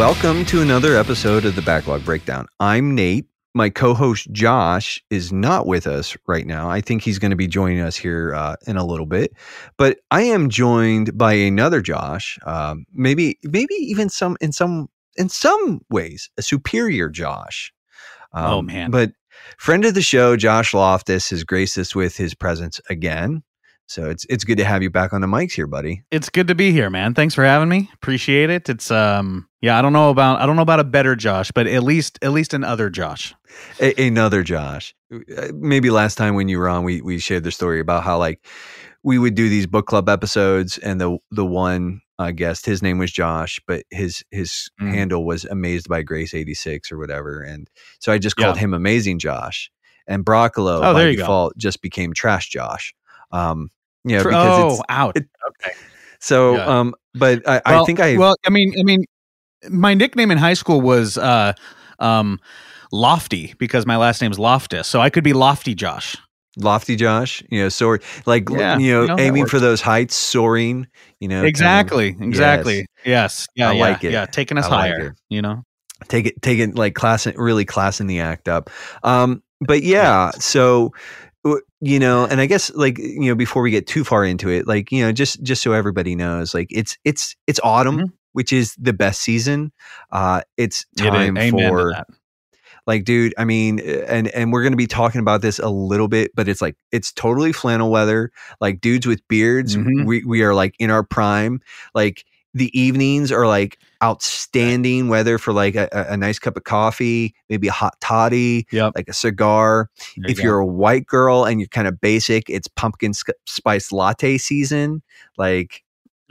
Welcome to another episode of the Backlog Breakdown. I'm Nate. My co host Josh is not with us right now. I think he's going to be joining us here uh, in a little bit. But I am joined by another Josh, um, maybe, maybe even some in some in some ways a superior Josh. Um, Oh, man. But friend of the show, Josh Lofthus, has graced us with his presence again. So it's it's good to have you back on the mics here, buddy. It's good to be here, man. Thanks for having me. Appreciate it. It's um yeah, I don't know about I don't know about a better Josh, but at least at least another Josh. A- another Josh. Uh, Maybe last time when you were on, we we shared the story about how like we would do these book club episodes, and the the one uh, guest, his name was Josh, but his his Mm. handle was Amazed by Grace eighty six or whatever, and so I just Yeah. called him Amazing Josh, and Broccolo Oh, by you go. default just became Trash Josh. Um, yeah, For- because oh, it's out. it- okay. so. yeah. Um, but I, I think I Well, I mean, I mean my nickname in high school was uh um Lofty because my last name's Lofthus. So I could be Lofty Josh. lofty Josh, you know, soar like Yeah, you know, you know, aiming for those heights, soaring. You know, kind of- Exactly. Exactly. Yes. Yeah. I yeah, like it. Yeah. Taking us like higher. it. You know? take it take it like class really classing the act up um but yeah so you know and i guess like you know before we get too far into it like you know just just so everybody knows like it's it's it's autumn Mhm. which is the best season. Uh it's time to for like dude i mean uh, and and we're going to be talking about this a little bit but it's like it's totally flannel weather. Like dudes with beards Mhm. we we are like in our prime. Like the evenings are like outstanding weather for like a, a- nice cup of coffee maybe a hot toddy Yep. like a cigar There if you you're a white girl and you're kind of basic it's pumpkin sc- spice latte season like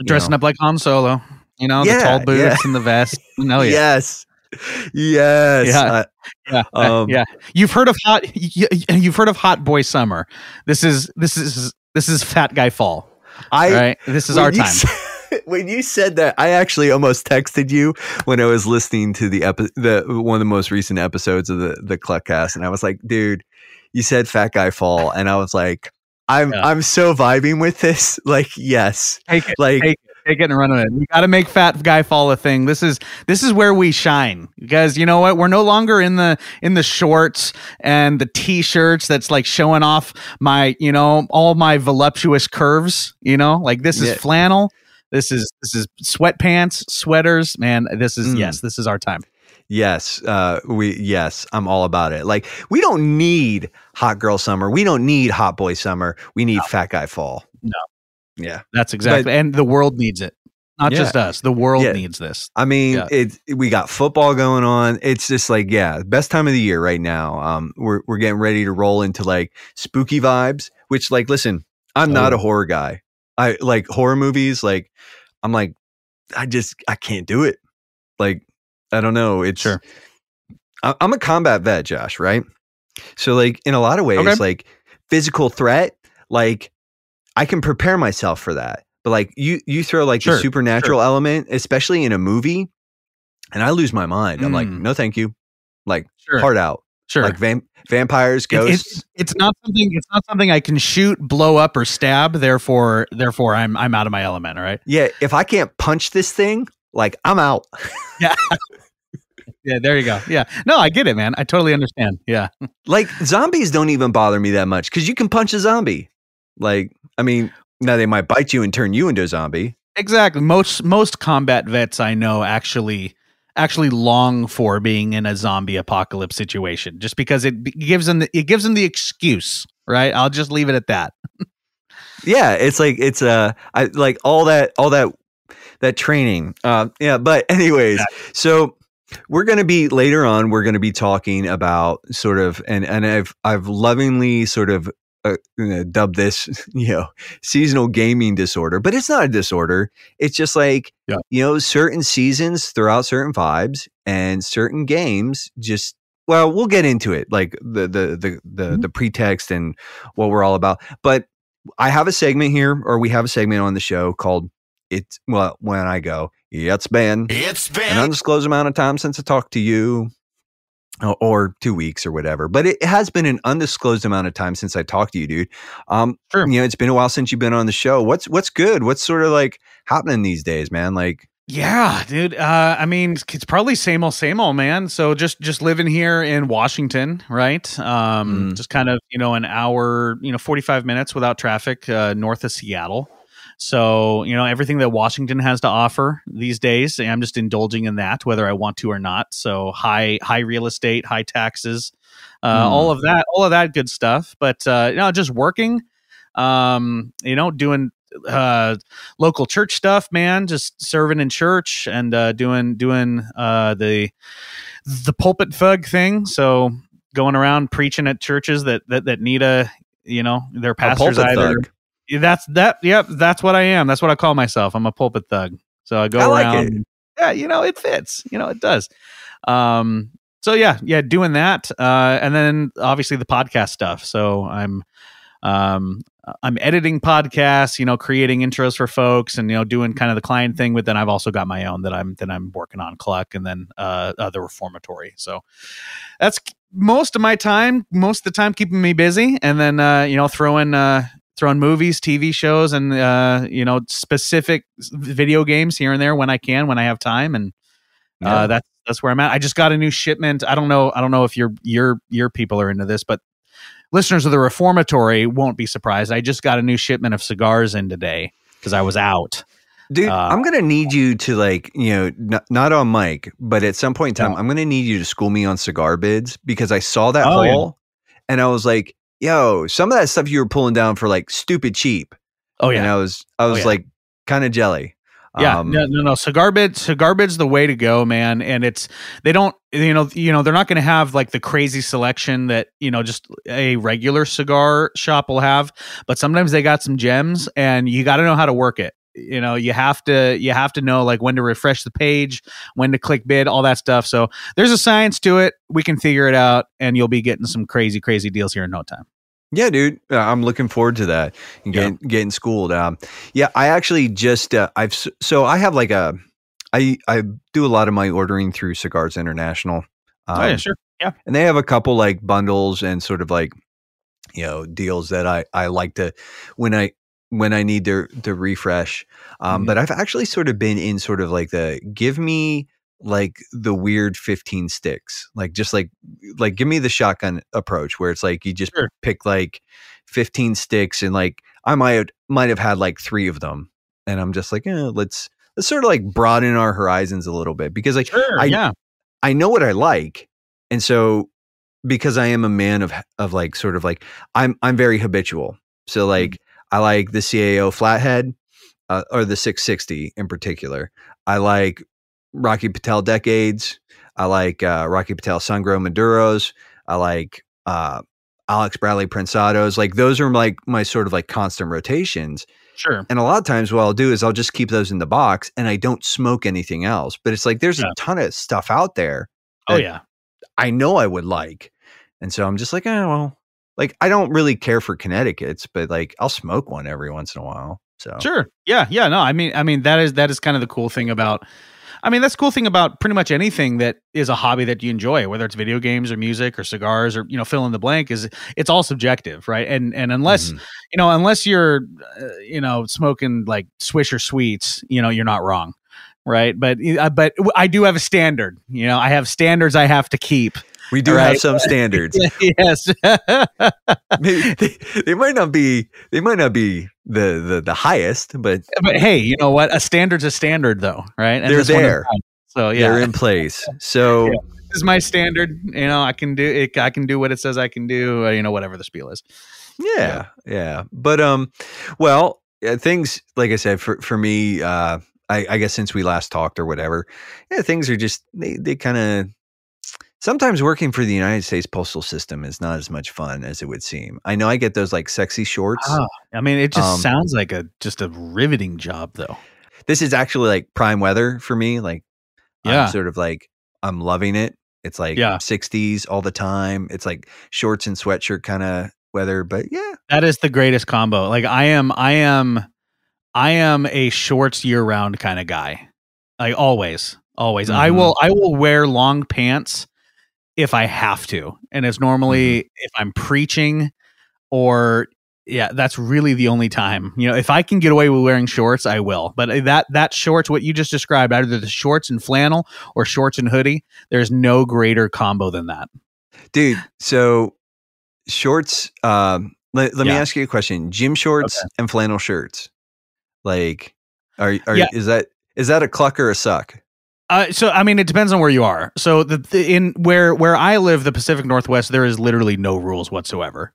dressing know. up like Han Solo, you know, the tall boots yeah. and the vest. Oh yeah. yes yes Yeah. Uh, Yeah, Um, yeah. You've heard of hot. y- y- You've heard of hot boy summer. This is this is this is fat guy fall. i right. This is our time. said- when you said that, I actually almost texted you when I was listening to the epi- the one of the most recent episodes of the the Kluckcast, and I was like, "Dude, you said fat guy fall," and I was like, "I'm Yeah. I'm so vibing with this." Like, yes, Take it. like Take Take it and run with it. We got to make fat guy fall a thing. This is this is where we shine because you know what? We're no longer in the in the shorts and the t-shirts that's like showing off my you know all my voluptuous curves. You know, like this is Yeah. flannel. This is this is sweatpants, sweaters. Man, this is Mm. yes, this is our time. Yes, uh, we yes, I'm all about it. Like we don't need hot girl summer. We don't need hot boy summer. We need fat guy fall. No. Yeah. That's exactly, and the world needs it. Not Yeah. just us. The world Yeah. needs this. I mean, Yeah. it we got football going on. It's just like, yeah, best time of the year right now. Um, we're we're getting ready to roll into like spooky vibes. Which, like, listen, I'm not Oh. a horror guy. I like horror movies. Like, I'm like, I just I can't do it. Like, I don't know. It's Sure. I, I'm a combat vet, Josh. Right. So, like, in a lot of ways, Okay. like physical threat, like I can prepare myself for that. But like you, you throw like the Sure, supernatural element, especially in a movie, and I lose my mind. I'm like, Mm. no, thank you. Like Sure. hard out. Sure. Like vam- vampires, ghosts. it's not something. It's not something I can shoot, blow up, or stab. Therefore, therefore, I'm I'm out of my element. All right. yeah, if I can't punch this thing, like I'm out. Yeah. There you go. Yeah. No, I get it, man. I totally understand. Yeah. like zombies don't even bother me that much because you can punch a zombie. Like, I mean, now they might bite you and turn you into a zombie. Exactly. Most most combat vets I know actually actually long for being in a zombie apocalypse situation, just because it gives them the, it gives them the excuse. Right. I'll just leave it at that. yeah it's like it's uh i like all that all that that training um yeah but anyways so we're going to be later on we're going to be talking about sort of and and i've i've lovingly sort of uh, dubbed this you know seasonal gaming disorder but it's not a disorder it's just like Yeah. you know certain seasons throw out certain vibes and certain games just well we'll get into it like the the the the, Mhm. the pretext and what we're all about but I have a segment here, or we have a segment on the show called "It's." Well, when I go, it's been it's been an undisclosed amount of time since I talked to you, or, two weeks or whatever. But it has been an undisclosed amount of time since I talked to you, dude. Um, Sure. you know, it's been a while since you've been on the show. What's what's good? What's sort of like happening these days, man? Like, Yeah, dude. Uh, I mean, it's probably same old, same old, man. So just just living here in Washington, right? Um, Mm. Just kind of you know an hour, you know, forty five minutes without traffic uh, north of Seattle. So you know everything that Washington has to offer these days, I'm just indulging in that, whether I want to or not. So high high real estate, high taxes, uh, Mm. all of that, all of that good stuff. But uh, you know, just working, um, you know, doing uh local church stuff man just serving in church and uh doing doing uh the the pulpit thug thing so going around preaching at churches that that, that need a you know their pastors either thug. That's that yep that's what i am. That's what i call myself. I'm a pulpit thug. So i go I like around it. yeah you know it fits. You know it does. Um so yeah yeah doing that uh and then obviously the podcast stuff. So i'm um i'm editing podcasts you know creating intros for folks and you know doing kind of the client thing but then i've also got my own that i'm that i'm working on Kluck and then uh, uh the reformatory. So that's most of my time most of the time keeping me busy and then uh you know throwing uh throwing movies tv shows and uh you know specific video games here and there when i can when i have time and Yeah. uh, that's that's where I'm at. I just got a new shipment. I don't know. I don't know if your your your people are into this, but listeners of the Reformatory won't be surprised. I just got a new shipment of cigars in today because I was out. Dude, Uh, I'm gonna need you to like, you know, not, not on mic, but at some point in time, No. I'm gonna need you to school me on cigar bids because I saw that Oh, yeah. hole and I was like, yo, some of that stuff you were pulling down for like stupid cheap. Oh And yeah, I was I was yeah. like kind of jelly. yeah. Um, no, no, no. Cigar bid, cigar bid's the way to go, man. And it's they don't, you know, you know, they're not going to have like the crazy selection that you know just a regular cigar shop will have. But sometimes they got some gems, and you got to know how to work it. You know, you have to you have to know like when to refresh the page, when to click bid, all that stuff. So there's a science to it. We can figure it out, and you'll be getting some crazy, crazy deals here in no time. Yeah, dude, uh, I'm looking forward to that and Yeah. getting getting schooled. Um, yeah, I actually just uh, I've so I have like a I I do a lot of my ordering through Cigars International. Um, oh yeah, sure. Yeah, and they have a couple like bundles and sort of like you know deals that I I like to when I when I need to to refresh. Um, Mhm. But I've actually sort of been in sort of like the give me like the weird 15 sticks like just like like give me the shotgun approach where it's like you just Sure. pick like 15 sticks and like i might might have had like three of them and i'm just like eh, let's let's sort of like broaden our horizons a little bit because like Sure. I- yeah. I know what I like, and so because I am a man of of like sort of like I'm I'm very habitual. So like I like the CAO flathead uh, or the 660 in particular. I like Rocky Patel decades. I like uh, Rocky Patel Sun Grown Maduros. I like uh, Alec Bradley Prensados. Like those are like my sort of like constant rotations. Sure. And a lot of times, what I'll do is I'll just keep those in the box and I don't smoke anything else. But it's like there's Yeah. a ton of stuff out there Oh yeah. I know I would like. And so I'm just like, oh, well, like I don't really care for Connecticut's, but like I'll smoke one every once in a while. So Sure. Yeah. Yeah. No. I mean, I mean that is that is kind of the cool thing about. I mean, that's the cool thing about pretty much anything that is a hobby that you enjoy, whether it's video games or music or cigars or you know fill in the blank is it's all subjective, right? And and unless Mhm. you know unless you're uh, you know smoking like Swisher sweets, you know you're not wrong, right? But uh, but I do have a standard. You know, I have standards I have to keep. We do Right. have some standards. yes. Maybe they, they might not be they might not be the the, the highest, but but hey, you know what? A standard's a standard, though, right? They're this one there. So yeah, they're in place. So Yeah. this is my standard. You know, I can do it. I can do what it says I can do. Uh, you know, whatever the spiel is. yeah, yeah. But um, well, things like I said for for me, uh, I, I guess since we last talked or whatever, yeah, things are just they they kind of. Sometimes working for the United States Postal System is not as much fun as it would seem. I know I get those like sexy shorts. Ah, I mean, it just Um, sounds like a just a riveting job, though. This is actually like prime weather for me. Like, Yeah. I'm sort of like I'm loving it. It's like Yeah. 60s all the time. It's like shorts and sweatshirt kind of weather, but yeah, That is the greatest combo. Like I am, I am, I am a shorts year round kind of guy. Like always, always. I Mhm. will, I will wear long pants if I have to, and it's normally if I'm preaching or yeah, that's really the only time. You know, if I can get away with wearing shorts, I will. But uh, that that shorts, what you just described, either the shorts and flannel or shorts and hoodie, there's no greater combo than that. dude. So shorts. Um, let, let me ask you a question: gym shorts and flannel shirts. Like, are are Yeah. is that is that a cluck or a suck? Uh, so I mean, it depends on where you are. So the, the in where where I live, the Pacific Northwest, there is literally no rules whatsoever.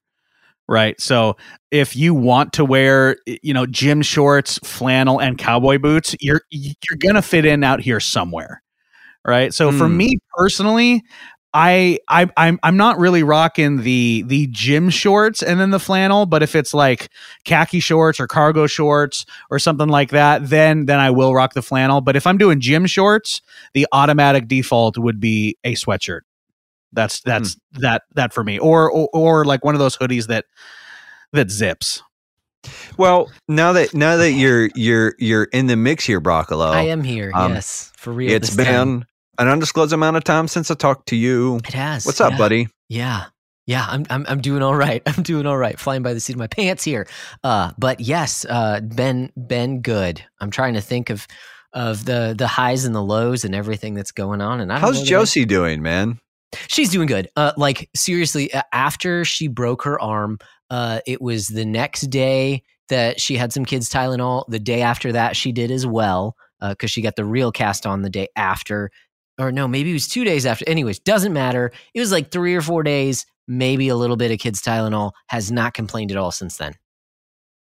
Right. So if you want to wear, you know, gym shorts, flannel, and cowboy boots, you're you're gonna fit in out here somewhere. Right. So for Hmm. me personally, I I I'm I'm not really rocking the the gym shorts and then the flannel, but if it's like khaki shorts or cargo shorts or something like that, then then I will rock the flannel. But if I'm doing gym shorts, the automatic default would be a sweatshirt. That's that's that that for me. Or, or or like one of those hoodies that that zips. Well, now that now that you're you're you're in the mix here, Broccolo, I am here. um, yes, for real. it's this time. An undisclosed amount of time since I talked to you. It has. What's up, yeah. buddy? Yeah. Yeah, I'm, I'm I'm doing all right. I'm doing all right. Flying by the seat of my pants here. Uh, but yes, uh, been been good. I'm trying to think of of the the highs and the lows and everything that's going on. And I don't know How's that I- Josie doing, man? She's doing good. Uh, like seriously, after she broke her arm, uh, it was the next day that she had some kids Tylenol. The day after that, she did as well because she got the real cast on the day after. Or no, maybe it was two days after. Anyways, doesn't matter. It was like three or four days, maybe a little bit of kids Tylenol. Has not complained at all since then.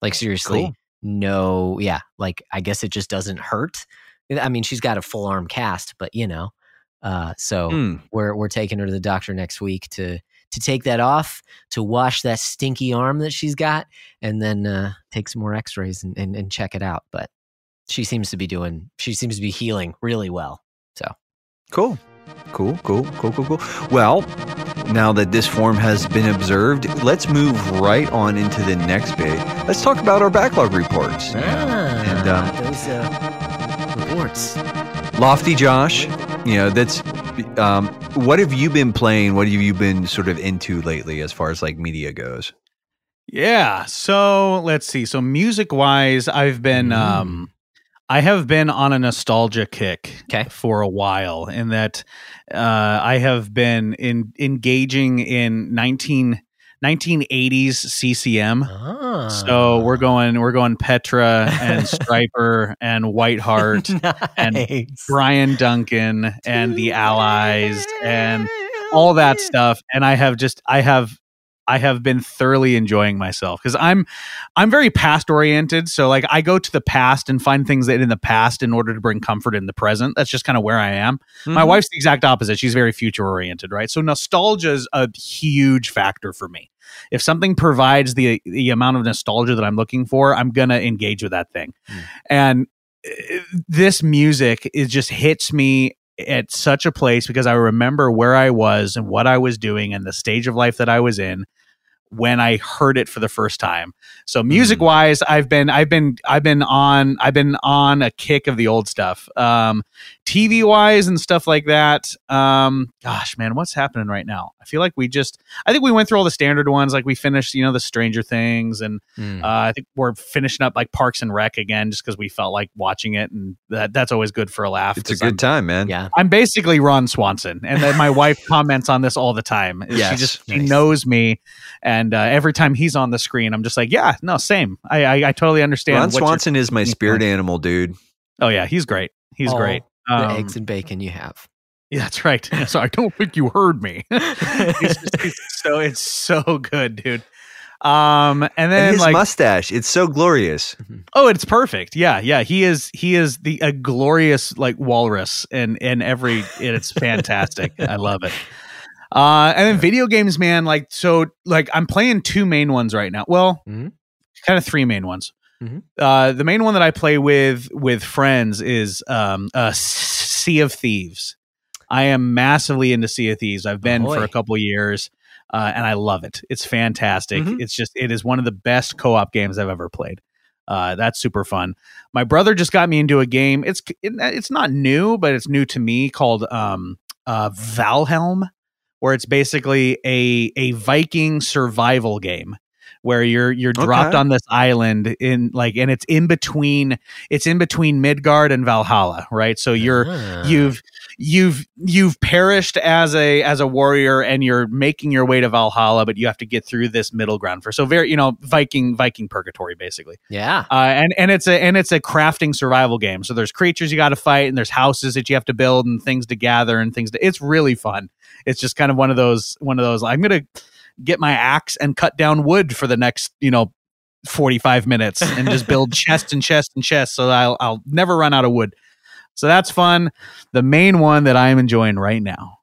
Like seriously, Cool. no, yeah. Like I guess it just doesn't hurt. I mean, she's got a full arm cast, but you know, uh, so Hmm. we're we're taking her to the doctor next week to to take that off, to wash that stinky arm that she's got, and then uh, take some more X-rays and, and and check it out. But she seems to be doing. She seems to be healing really well. Cool. Cool, cool, cool, cool, cool. Well, now that this form has been observed, let's move right on into the next bit. Let's talk about our backlog reports. Ah, And, um, those uh, reports. Lofty Josh, you know, that's um, what have you been playing? What have you been sort of into lately as far as like media goes? Yeah. So let's see. So music wise, I've been Mm. um I have been on a nostalgia kick 'Kay. for a while in that uh I have been in engaging in 19 1980s CCM. Ah, So we're going we're going Petra and Stryper and Whiteheart, and Bryan Duncan and the Allies and all that stuff and i have just i have i have been thoroughly enjoying myself because i'm i'm very past oriented so like i go to the past and find things that in the past in order to bring comfort in the present. That's just kind of where i am. My Mhm. wife's the exact opposite. She's very future oriented right? So nostalgia is a huge factor for me. If something provides the the amount of nostalgia that i'm looking for i'm gonna engage with that thing. Mm. and uh, this music it just hits me at such a place because I remember where I was and what I was doing and the stage of life that I was in when I heard it for the first time. So music wise, I've been I've been I've been on I've been on a kick of the old stuff. Um TV wise and stuff like that. Um gosh, man, what's happening right now? I feel like we just I think we went through all the standard ones like we finished, you know, the Stranger Things and Mm. uh, I think we're finishing up like Parks and Rec again, just because we felt like watching it, and that that's always good for a laugh. It's a good I'm, time, man. yeah. I'm basically Ron Swanson, and then my wife comments on this all the time. Yeah. She Yes. just she knows me, and uh, every time he's on the screen, I'm just like, yeah, no, same. I I, I totally understand. Ron what Swanson is my spirit animal, dude. Oh yeah, he's great. He's All great. The Um, eggs and bacon you have. yeah, that's right. so I don't think you heard me. it's just, it's so it's so good, dude. Um, and And then his like mustache, it's so glorious. Oh, it's perfect. Yeah, yeah. He is he is the a glorious like walrus and and every it's fantastic. I love it. Uh and then video games, man, like so like I'm playing two main ones right now. Well, Mhm. kind of three main ones. Mhm. Uh the main one that I play with with friends is um uh Sea of Thieves. I am massively into Sea of Thieves. I've been for a couple years. Uh, and I love it. It's fantastic. Mhm. It's just it is one of the best co-op games I've ever played. Uh, that's super fun. My brother just got me into a game. It's it, it's not new, but it's new to me called um, uh, Valheim, where it's basically a a Viking survival game where you're you're dropped Okay. on this island in like and it's in between it's in between Midgard and Valhalla, right? So you're Ah. you've you've you've perished as a as a warrior and you're making your way to Valhalla, but you have to get through this middle ground for so very you know Viking Viking purgatory basically. yeah. Uh, and and it's a and it's a crafting survival game. So there's creatures you got to fight, and there's houses that you have to build, and things to gather, and things. To, it's really fun. It's just kind of one of those one of those. I'm gonna get my axe and cut down wood for the next you know 45 minutes and just build chest and chest and chest, so that I'll I'll never run out of wood. So that's fun. The main one that I'm enjoying right now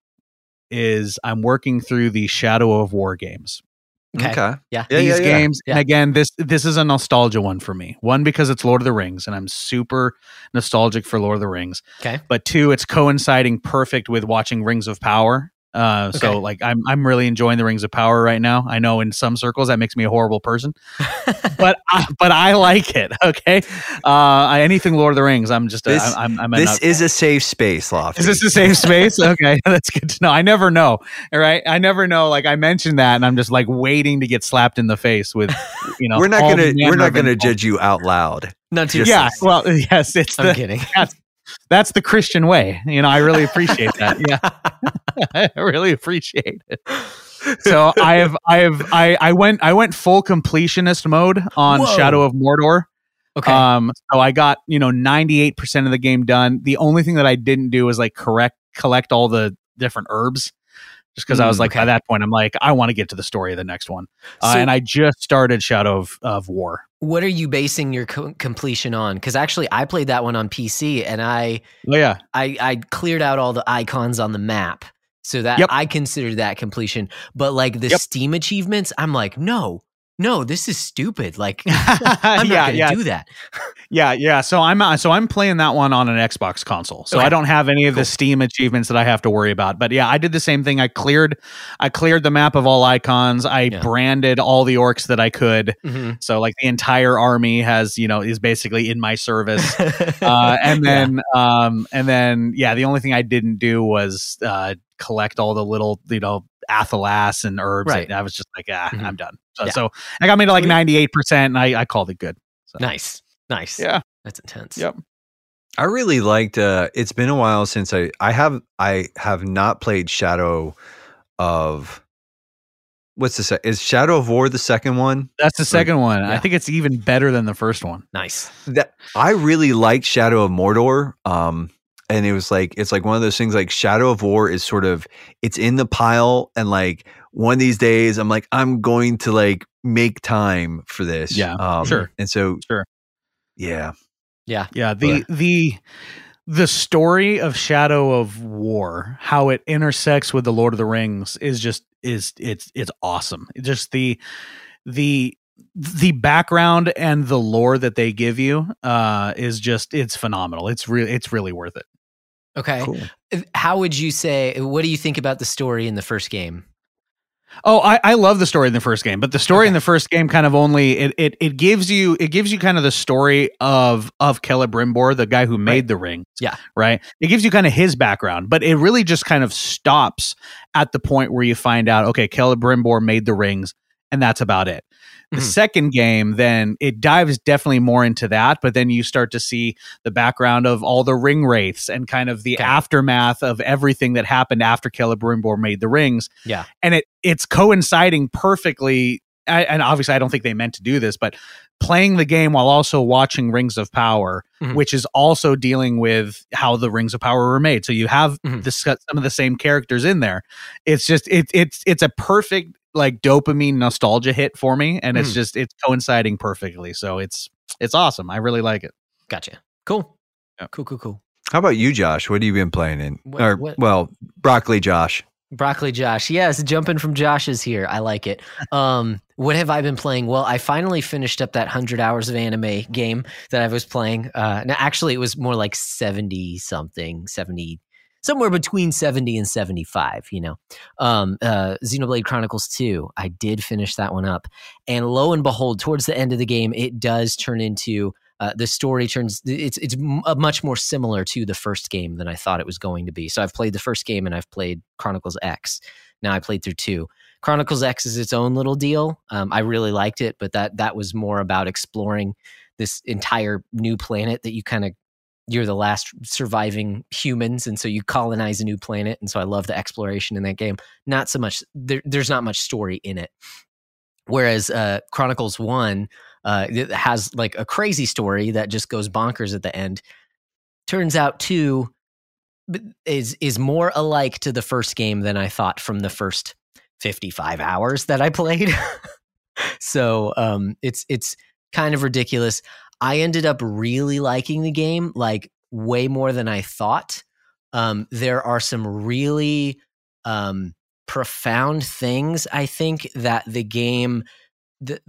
is I'm working through the Shadow of War games Okay. Okay. Yeah. Yeah, these yeah. games and again this this is a nostalgia one for me one because it's lord of the rings and i'm super nostalgic for lord of the rings Okay. but two it's coinciding perfect with watching rings of power uh, so like I'm I'm really enjoying the Rings of Power right now. I know in some circles that makes me a horrible person, but I, but I like it. Okay, uh, I, anything Lord of the Rings, I'm just a, This- I'm I'm a This is a safe space, Lofty. Is this a safe space? Okay, that's good to know. I never know. All right, I never know. Like I mentioned that, and I'm just like waiting to get slapped in the face with, you know. we're not gonna we're not gonna insult. judge you out loud. Not too. Just- Yeah, well, yes, it's I'm the kidding. that's the Christian way. You know, I really appreciate that. Yeah, I really appreciate it. So I have, I have, I, I went, I went full completionist mode on Whoa. Shadow of Mordor. Okay. Um, so I got you know 98 percent of the game done. The only thing that I didn't do was like correct collect all the different herbs. Just because I was Mm, like, okay. by that point, I'm like, I want to get to the story of the next one, uh, and I just started Shadow of, of War. What are you basing your co- completion on? Because actually, I played that one on PC, and I Oh yeah, I, I cleared out all the icons on the map. So that Yep. I consider that completion. But like the Yep. Steam achievements, I'm like, no, no, this is stupid. Like I'm not yeah, gonna yeah. do that. Yeah, yeah. So I'm uh, so I'm playing that one on an Xbox console. So Okay. I don't have any of Cool. the Steam achievements that I have to worry about. But yeah, I did the same thing. I cleared I cleared the map of all icons. I Yeah. branded all the orcs that I could. Mhm. So like the entire army has, you know, is basically in my service. uh, and then um and then yeah, the only thing I didn't do was uh collect all the little, you know, athelas and herbs. Right. And I was just like, ah, Mhm. I'm done. So, Yeah. so I got me to like 98% and I, I called it good. So nice, nice. yeah. that's intense. Yep. I really liked. Uh, it's been a while since I I have I have not played Shadow of. What's the se- is Shadow of War the second one? That's the second one. I think it's even better than the first one. Nice. That I really liked Shadow of Mordor. Um, and it was like it's like one of those things. Like Shadow of War is sort of it's in the pile, and like one of these days, I'm like I'm going to like make time for this. Yeah, um, sure. And so Sure. yeah, Yeah. Yeah, the the the story of Shadow of War, how it intersects with the Lord of the Rings is just is it's it's awesome. Just the the the background and the lore that they give you uh is just it's phenomenal. It's really it's really worth it. Okay. cool. How would you say? What do you think about the story in the first game? Oh, I, I love the story in the first game, but the story in the first game kind of only it, it it gives you it gives you kind of the story of of Celebrimbor, the guy who made Right. the ring. Yeah. Right. It gives you kind of his background, but it really just kind of stops at the point where you find out, okay, Celebrimbor made the rings, and that's about it. The Mhm. second game, then it dives definitely more into that, but then you start to see the background of all the ring wraiths and kind of the Okay. aftermath of everything that happened after Celebrimbor made the rings Yeah. and it it's coinciding perfectly I, and obviously i don't think they meant to do this but playing the game while also watching rings of power Mhm. which is also dealing with how the rings of power were made so you have Mhm. the, some of the same characters in there it's just it, it's it's a perfect like dopamine nostalgia hit for me and it's Mhm. just it's coinciding perfectly so it's it's awesome i really like it Gotcha. Cool. Yeah. Cool. Cool. Cool. How about you, Josh? What have you been playing in? What- or what- well, broccoli, Josh. Broccoli Josh. Yes, jumping from Josh's here. I like it. Um, what have I been playing? Well, I finally finished up that 100 hours of anime game that I was playing. Uh, now, actually, it was more like 70 something, 70, somewhere between 70 and 75, you know. Um, uh, Xenoblade Chronicles 2, I did finish that one up. And lo and behold, towards the end of the game, it does turn into. Uh, the story turns it's it's uh, much more similar to the first game than I thought it was going to be. So I've played the first game and I've played Chronicles X. Now I played through two. Chronicles X is its own little deal. Um, I really liked it, but that that was more about exploring this entire new planet that you kind of you're the last surviving humans and so you colonize a new planet and so i love the exploration in that game. Not so much there, there's not much story in it. Whereas uh, chronicles 1 uh, has like a crazy story that just goes bonkers at the end. Turns out 2 is is more alike to the first game than i thought from the first 55 hours that i played. So um, it's it's kind of ridiculous I ended up really liking the game, like way more than I thought. Um, there are some really um, profound things I think that the game th-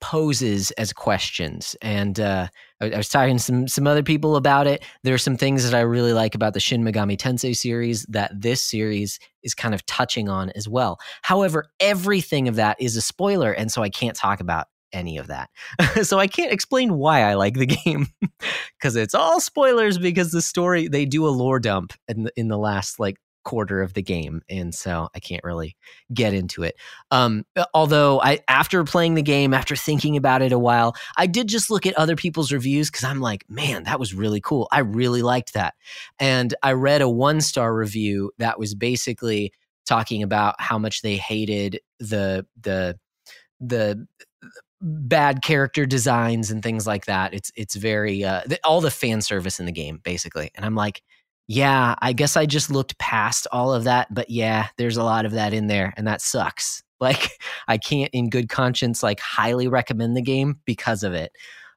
poses as questions, and uh, I, I, was talking to some some other people about it. There are some things that I really like about the Shin Megami Tensei series that this series is kind of touching on as well. However, everything of that is a spoiler, and so I can't talk about any of that. so I can't explain why I like the game because it's all spoilers because the story they do a lore dump in the, in the last like quarter of the game and so I can't really get into it. Um although I after playing the game after thinking about it a while, I did just look at other people's reviews cuz I'm like, man, that was really cool. I really liked that. And I read a one-star review that was basically talking about how much they hated the the the bad character designs and things like that. It's it's very uh, all the fan service in the game basically. And I'm like, yeah, I guess I just looked past all of that, but yeah, there's a lot of that in there and that sucks. Like I can't in good conscience like highly recommend the game because of it.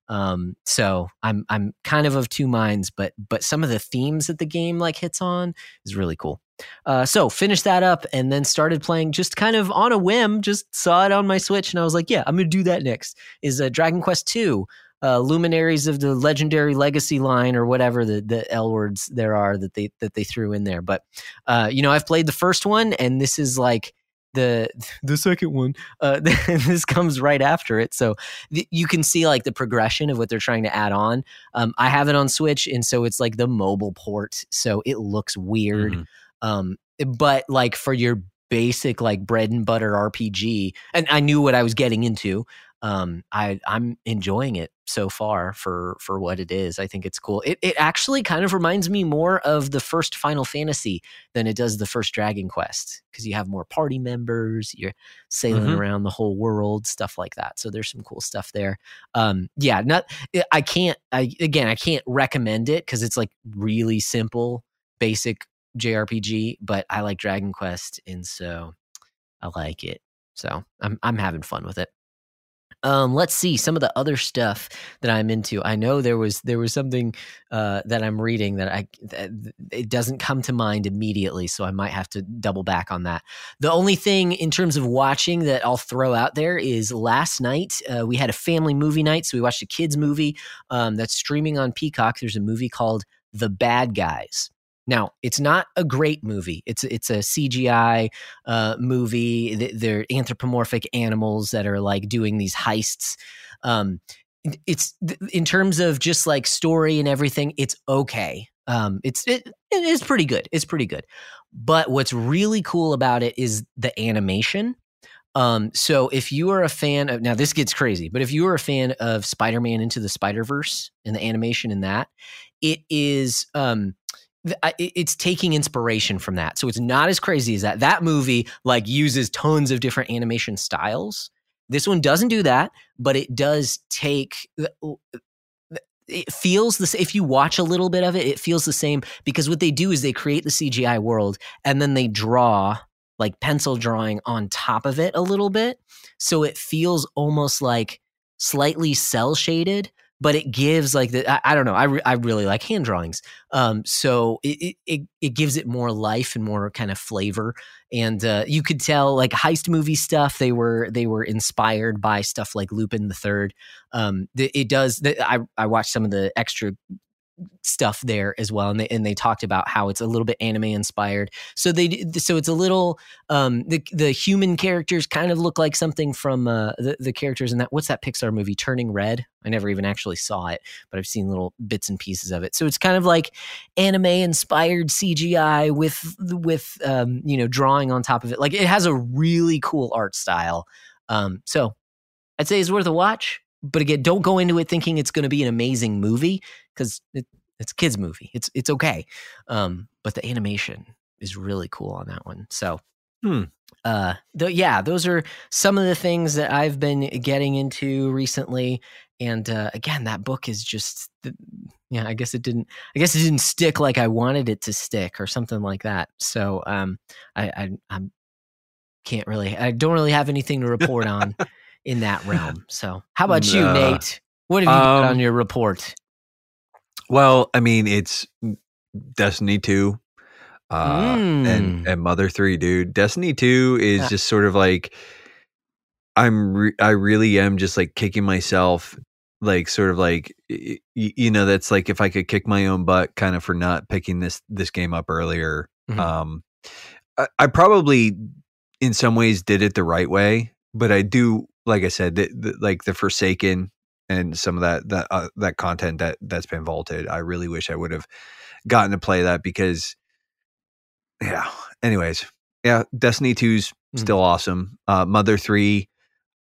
Um, so I'm I'm kind of of two minds, but but some of the themes that the game like hits on is really cool. Uh, so finished that up and then started playing just kind of on a whim. Just saw it on my Switch and I was like, yeah, I'm gonna do that next. Is uh, Dragon Quest Two, uh, Luminaries of the Legendary Legacy line or whatever the the L words there are that they that they threw in there. But uh, you know, I've played the first one and this is like the the second one uh, this comes right after it so th- you can see like the progression of what they're trying to add on um, i have it on switch and so it's like the mobile port so it looks weird mm-hmm. Um, but like for your basic like bread and butter RPG, and I knew what I was getting into. Um, I I'm enjoying it so far for for what it is. I think it's cool. It it actually kind of reminds me more of the first Final Fantasy than it does the first Dragon Quest because you have more party members. You're sailing mm-hmm. around the whole world, stuff like that. So there's some cool stuff there. Um, yeah, not I can't. I again I can't recommend it because it's like really simple, basic JRPG, but I like Dragon Quest, and so I like it. So I'm I'm having fun with it. Um, let's see some of the other stuff that I'm into. I know there was there was something uh, that I'm reading that I that it doesn't come to mind immediately, so I might have to double back on that. The only thing in terms of watching that I'll throw out there is last night uh, we had a family movie night, so we watched a kids movie um, that's streaming on Peacock. There's a movie called The Bad Guys. Now, it's not a great movie. It's it's a CGI uh, movie. They're anthropomorphic animals that are like doing these heists. Um, it's in terms of just like story and everything. It's okay. Um, it's it, it is pretty good. It's pretty good. But what's really cool about it is the animation. Um, so if you are a fan of now, this gets crazy. But if you are a fan of Spider-Man into the Spider Verse and the animation in that, it is um it's taking inspiration from that. So it's not as crazy as that. That movie like uses tons of different animation styles. This one doesn't do that, but it does take it feels the if you watch a little bit of it, it feels the same because what they do is they create the CGI world and then they draw like pencil drawing on top of it a little bit. So it feels almost like slightly cel shaded, but it gives like the I, I don't know I, re, I really like hand drawings. Um so it, it it gives it more life and more kind of flavor. And uh, you could tell like heist movie stuff they were they were inspired by stuff like Lupin the Third. Um it, it does I I watched some of the extra stuff there as well and they and they talked about how it's a little bit anime inspired. So they so it's a little um the the human characters kind of look like something from uh the, the characters in that what's that Pixar movie Turning Red? I never even actually saw it but I've seen little bits and pieces of it. So it's kind of like anime inspired CGI with with um you know drawing on top of it. Like it has a really cool art style. Um so I'd say it's worth a watch but again, don't go into it thinking it's going to be an amazing movie because it, it's a kids movie. It's it's okay, um, but the animation is really cool on that one. So, Hmm. uh, th- yeah, those are some of the things that I've been getting into recently. And uh, again, that book is just, yeah, I guess it didn't, I guess it didn't stick like I wanted it to stick or something like that. So, um, I, I, I'm can't really, I don't really have anything to report on in that realm. So, how about you, Nah. Nate? What have you got Um, on your report? Well, I mean, it's Destiny 2 uh, and, Mm. and Mother 3, dude. Destiny 2 is Yeah. just sort of like, I'm, re- I really am just like kicking myself, like, sort of like, y- you know, that's like if I could kick my own butt kind of for not picking this, this game up earlier. Mhm. Um, I, I probably in some ways did it the right way, but I do, like I said, the, the, like the Forsaken and some of that that uh, that content that that's been vaulted. I really wish I would have gotten to play that because, yeah. Anyways, yeah, Destiny 2's Mhm. still awesome. Uh, Mother Three,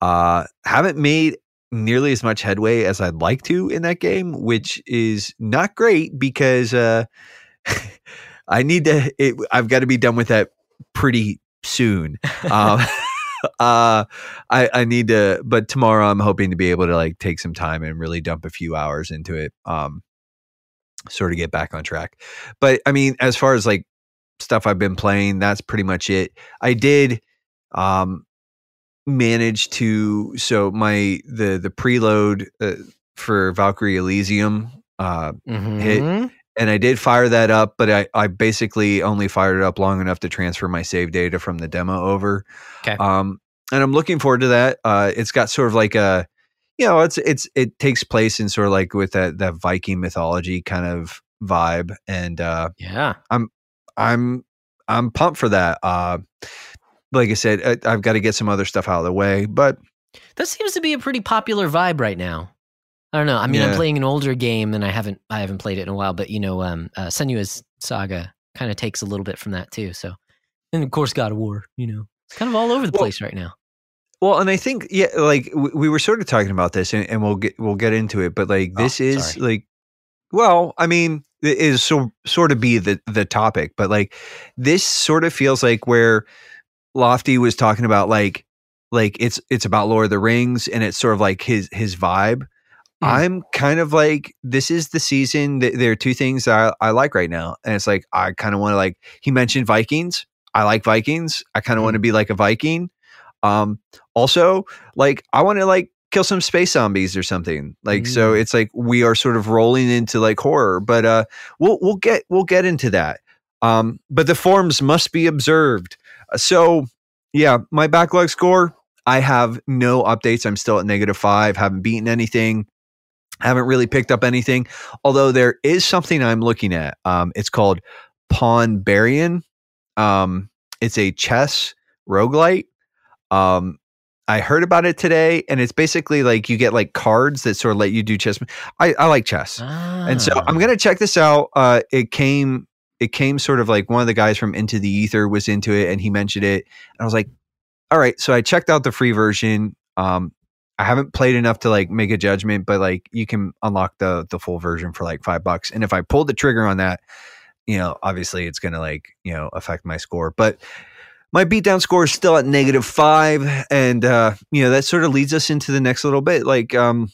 uh, haven't made nearly as much headway as I'd like to in that game, which is not great because uh, I need to. It, I've got to be done with that pretty soon. Um, uh, I I need to, but tomorrow I'm hoping to be able to like take some time and really dump a few hours into it. Um, sort of get back on track. But I mean, as far as like stuff I've been playing, that's pretty much it. I did um manage to so my the the preload uh, for Valkyrie Elysium uh hit- Mhm. And I did fire that up, but I, I basically only fired it up long enough to transfer my save data from the demo over. Okay. Um, and I'm looking forward to that. Uh, it's got sort of like a, you know, it's it's it takes place in sort of like with that that Viking mythology kind of vibe, and uh, Yeah. I'm I'm I'm pumped for that. Uh, like I said, I, I've got to get some other stuff out of the way, but That seems to be a pretty popular vibe right now. I don't know. I mean, I'm playing an older game and I haven't I haven't played it in a while, but you know, um, uh, Senua's Saga kind of takes a little bit from that too. So, and of course, God of War. You know, it's kind of all over the Well, place right now. Well, and I think yeah, like we, we were sort of talking about this, and, and we'll get we'll get into it. But like Oh, this is sorry. like, well, I mean, it is so sort of be the the topic, but like this sort of feels like where Lofty was talking about like like it's it's about Lord of the Rings, and it's sort of like his his vibe. I'm kind of like this is the season. Th- There are two things that I, I like right now, and it's like I kind of want to like he mentioned Vikings. I like Vikings. I kind of want to be like a Viking. Um, also, like I want to like kill some space zombies or something. Like so, Mm. it's like we are sort of rolling into like horror, but uh, we'll we'll get we'll get into that. Um, but the forms must be observed. Uh, So yeah, my backlog score. I have no updates. I'm still at negative five. Haven't beaten anything. Haven't really picked up anything. Although there is something I'm looking at. Um, it's called Pawnbarian. Um, it's a chess roguelite. Um, I heard about it today, and it's basically like you get like cards that sort of let you do chess. I, I like chess, and so I'm Ah. gonna check this out. Uh, it came it came sort of like one of the guys from Into the Ether was into it, and he mentioned it, and I was like, all right. So I checked out the free version. Um, I haven't played enough to like make a judgment, but like you can unlock the the full version for like five bucks, and if I pulled the trigger on that, you know, obviously it's gonna like you know affect my score, but my beatdown score is still at negative five and uh you know that sort of leads us into the next little bit. Like um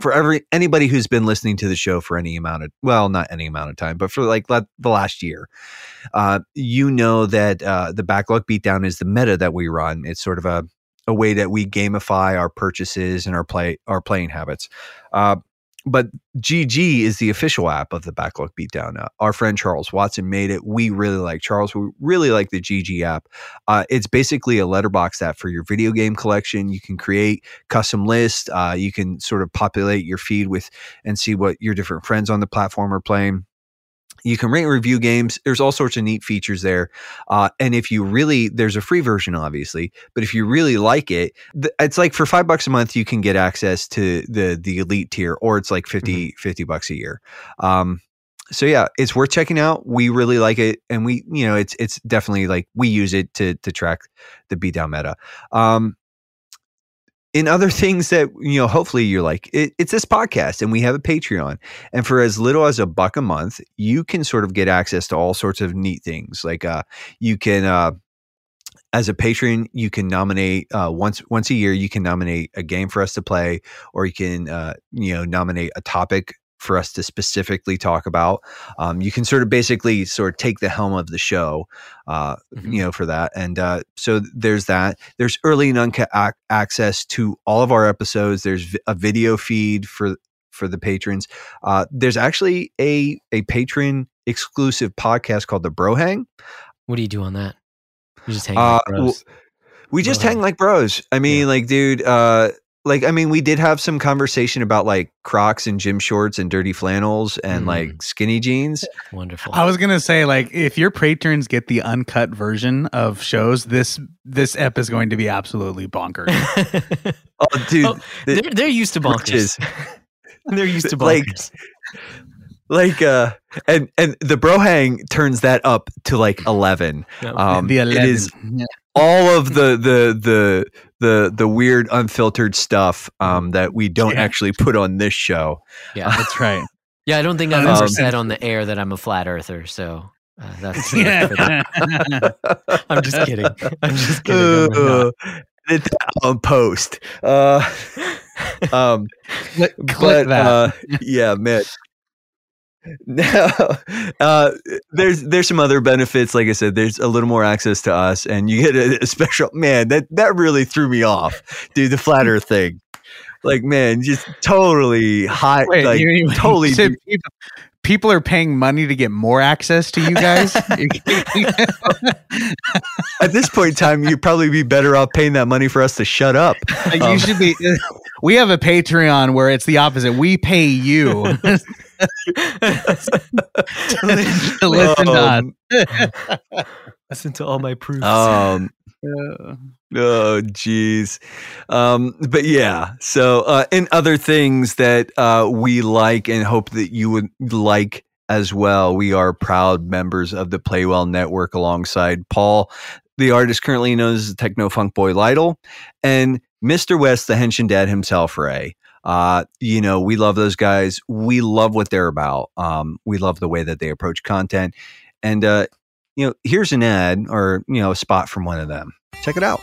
for every anybody who's been listening to the show for any amount of well not any amount of time but for like the last year uh you know that uh the backlog beatdown is the meta that we run. It's sort of a a way that we gamify our purchases and our play our playing habits uh but GG is the official app of the Backlog Beatdown. Uh, our friend Charles Watson made it. We really like Charles. We really like the GG app. Uh, it's basically a Letterboxd app for your video game collection. You can create custom lists. Uh, you can sort of populate your feed with and see what your different friends on the platform are playing. You can rate and review games. There's all sorts of neat features there. Uh, and if you really, there's a free version, obviously, but if you really like it, th- it's like for five bucks a month, you can get access to the the elite tier, or it's like 50, Mm-hmm. 50 bucks a year. Um, so yeah, it's worth checking out. We really like it, and we, you know, it's it's definitely like we use it to to track the beatdown meta. Um, in other things that you know hopefully you're like it, it's this podcast and we have a patreon. And for as little as a buck a month you can sort of get access to all sorts of neat things. Like uh you can uh as a patron you can nominate uh once once a year you can nominate a game for us to play or you can uh you know nominate a topic for us to specifically talk about um, you can sort of basically sort of take the helm of the show uh, Mhm. you know for that and uh, so there's that there's early and uncut ac- access to all of our episodes there's vi- a video feed for for the patrons uh, there's actually a a patron exclusive podcast called the bro hang What do you do on that? You just hang uh, like bros. we just hang hang. like bros i mean like dude uh like i mean we did have some conversation about like crocs and gym shorts and dirty flannels and Mm. like skinny jeans Wonderful. I was gonna say, like, if your patrons get the uncut version of shows, this this ep is going to be absolutely bonkers. oh dude Oh, the- they're, they're used to britches. bonkers. they're used to Like, bonkers. like uh and and the bro hang turns that up to like 11 um the it 11. is all of the the the the the weird unfiltered stuff um that we don't Yeah. actually put on this show yeah. That's right. Yeah, I don't think I've ever Um, said on the air that I'm a flat earther. So uh, that's. that. Yeah. I'm just kidding. I'm just kidding. I'm. Uh, on post uh um Click, but that. uh yeah man now uh there's there's some other benefits like i said there's a little more access to us and you get a, a special man that that really threw me off dude the flat earth thing like man just totally high Wait, like you- you totally people, people are paying money to get more access to you guys. at this point in time you'd probably be better off paying that money for us to shut up you Um, should be. We have a Patreon where it's the opposite. We pay you to listen to us. um, Listen to all my proofs. um Oh, geez. Um, but yeah. So, uh, and other things that uh, we like and hope that you would like as well. We are proud members of the Play Well Network alongside Paul, the artist currently known as Techno Funk Boy Lytle, and Mr. West, the Henshin Dad himself, Ray. Uh, you know, we love those guys. We love what they're about. Um, we love the way that they approach content. And, uh, you know, here's an ad or, you know, a spot from one of them. Check it out.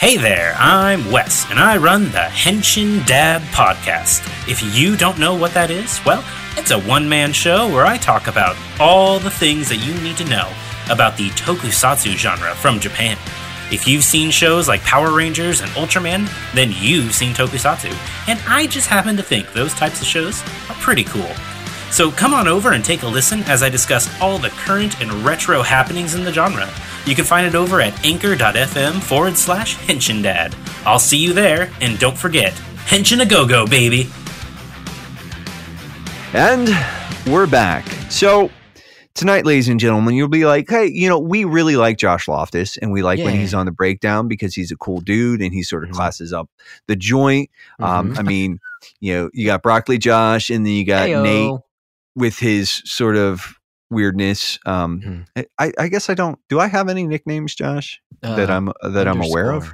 Hey there, I'm Wes, and I run the Henshin Dad podcast. If you don't know what that is, well, it's a one man show where I talk about all the things that you need to know about the tokusatsu genre from Japan. If you've seen shows like Power Rangers and Ultraman, then you've seen tokusatsu, and I just happen to think those types of shows are pretty cool. So come on over and take a listen as I discuss all the current and retro happenings in the genre. You can find it over at anchor.fm forward slash Henshin I'll see you there, and don't forget, Henshin a go go, baby! And we're back. So tonight, ladies and gentlemen, you'll be like, hey, you know, we really like Josh Lofthus and we like when he's on the breakdown because he's a cool dude and he sort of Mhm. classes up the joint. Um, Mhm. I mean, you know, you got Broccoli Josh and then you got Heyo. Nate with his sort of weirdness. Um, Mhm. I, I guess I don't. Do I have any nicknames, Josh, that Uh, I'm that I'm aware of?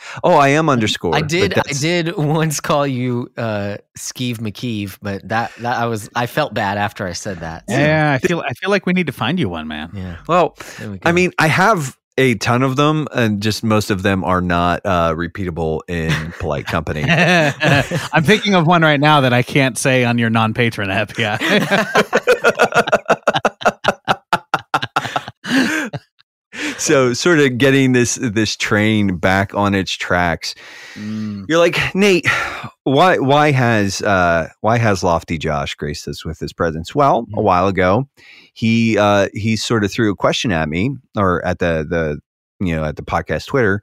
Underscore. Oh, I am underscore. I did. I did once call you uh, Skeeve McKeeve, but that that I was I felt bad after I said that. so, Yeah, I feel I feel like we need to find you one, man. yeah. Well, we I mean, I have a ton of them, and just most of them are not uh, repeatable in polite company. I'm thinking of one right now that I can't say on your non-patron app. Yeah. so sort of getting this this train back on its tracks. Mm. You're like Nate. Why why has uh, why has Lofty Josh graced us with his presence? Well, a while ago, he uh, he sort of threw a question at me or at the the you know at the podcast Twitter,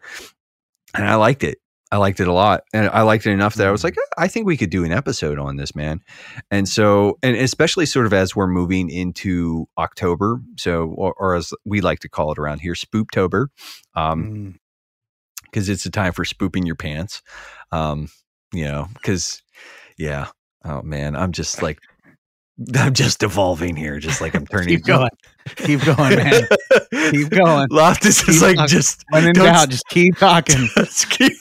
and I liked it. I liked it a lot, and I liked it enough that I was like, "Eh, I think we could do an episode on this, man. And so, and especially sort of as we're moving into October, so or, or as we like to call it around here, Spooptober, um, Mm. because it's a time for spooping your pants. Um, you know, because yeah, oh man, I'm just like I'm just evolving here, just like I'm turning. Keep going. Keep going, man. Keep going. Lofthus is Keep like talking. just When in doubt, just keep talking. just keep-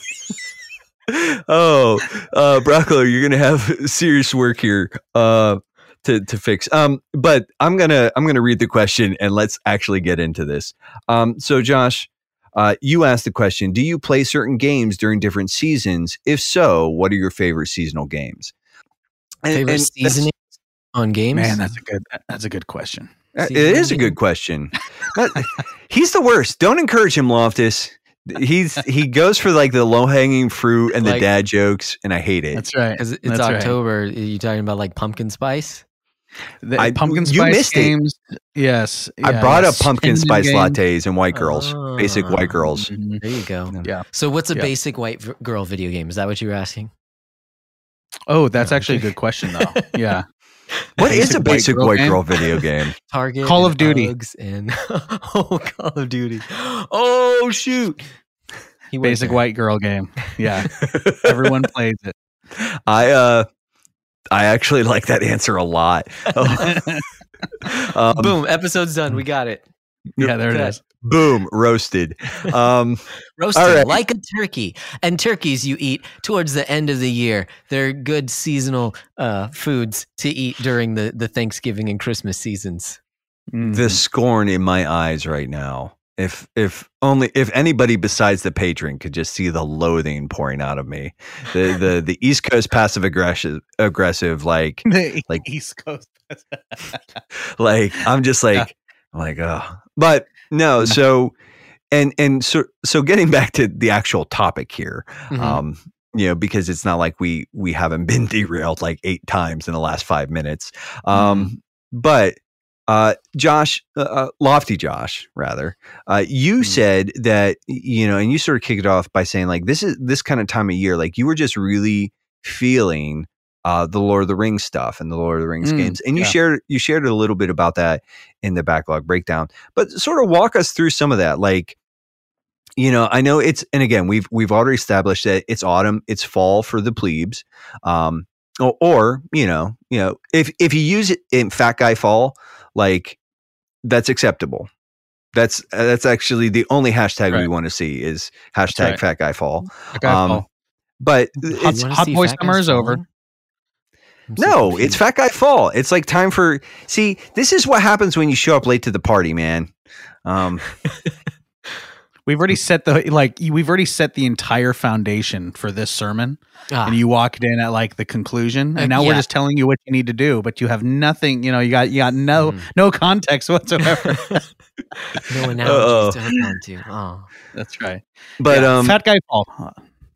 oh, uh, Broccolope, you're gonna have serious work here uh, to to fix. Um, but I'm gonna I'm gonna read the question and let's actually get into this. Um, so Josh, uh, you asked the question: Do you play certain games during different seasons? If so, what are your favorite seasonal games? And- Favorite and seasoning on games? Man, that's a good that's a good question. It Seasonal is a good question. He's the worst. Don't encourage him, Lofthus. He's he goes for like the low hanging fruit and the Like- dad jokes, and I hate it. That's right. Because it's That's right. October. Are you talking about like pumpkin spice? The I- pumpkin you spice missed it. games. Yes. I brought yes. up pumpkin Cinnamon spice game. lattes and white girls, basic white Ah. girls. Mhm. There you go. Yeah. So, what's a Yeah. basic white girl video game? Is that what you were asking? Oh, that's No, actually a good question though. Yeah. What is Basic a white basic girl white game? girl video game? Target, Call of Duty. And oh, Call of Duty. Oh shoot! He went Basic there. white girl game. Yeah. Everyone plays it. I uh, I actually like that answer a lot. Um, Boom! Episode's done. We got it. yeah, there it Okay. is. Boom, roasted. Um, Roasted All right. like a turkey. And turkeys you eat towards the end of the year. They're good seasonal uh, foods to eat during the, the Thanksgiving and Christmas seasons. Mhm. the scorn in my eyes right now. If if only if anybody besides the patron could just see the loathing pouring out of me, the the the East Coast passive aggressive aggressive like the like- East Coast. like I'm just like Yeah. I'm like oh, but no. So and and so so getting back to the actual topic here, Mhm. um, you know, because it's not like we we haven't been derailed like eight times in the last five minutes. Um, but uh, Josh, uh, uh, lofty Josh, rather, uh, you Hmm. said that you know, and you sort of kicked it off by saying like this is this kind of time of year, like you were just really feeling uh, the Lord of the Rings stuff and the Lord of the Rings Mm, games, and you yeah. shared you shared a little bit about that in the backlog breakdown, but sort of walk us through some of that, like you know i know it's and again we've we've already established that it's autumn it's fall for the plebes um or, or you know you know if if you use it in fat guy fall like that's acceptable that's uh, that's actually the only hashtag we want to see is hashtag right. fat guy fall Okay, um, well, but Hot- it's Hot Boy Summer is over. Falling? I'm no confused. it's fat guy fall it's like time for see this is what happens when you show up late to the party man um we've already set the like we've already set the entire foundation for this sermon, Ah, and you walked in at like the conclusion, and now we're just telling you what you need to do, but you have nothing. You know, you got you got no Mhm. no context whatsoever. no analogies Uh-oh. to hook on to. Oh. That's right. but Yeah, um fat guy Paul.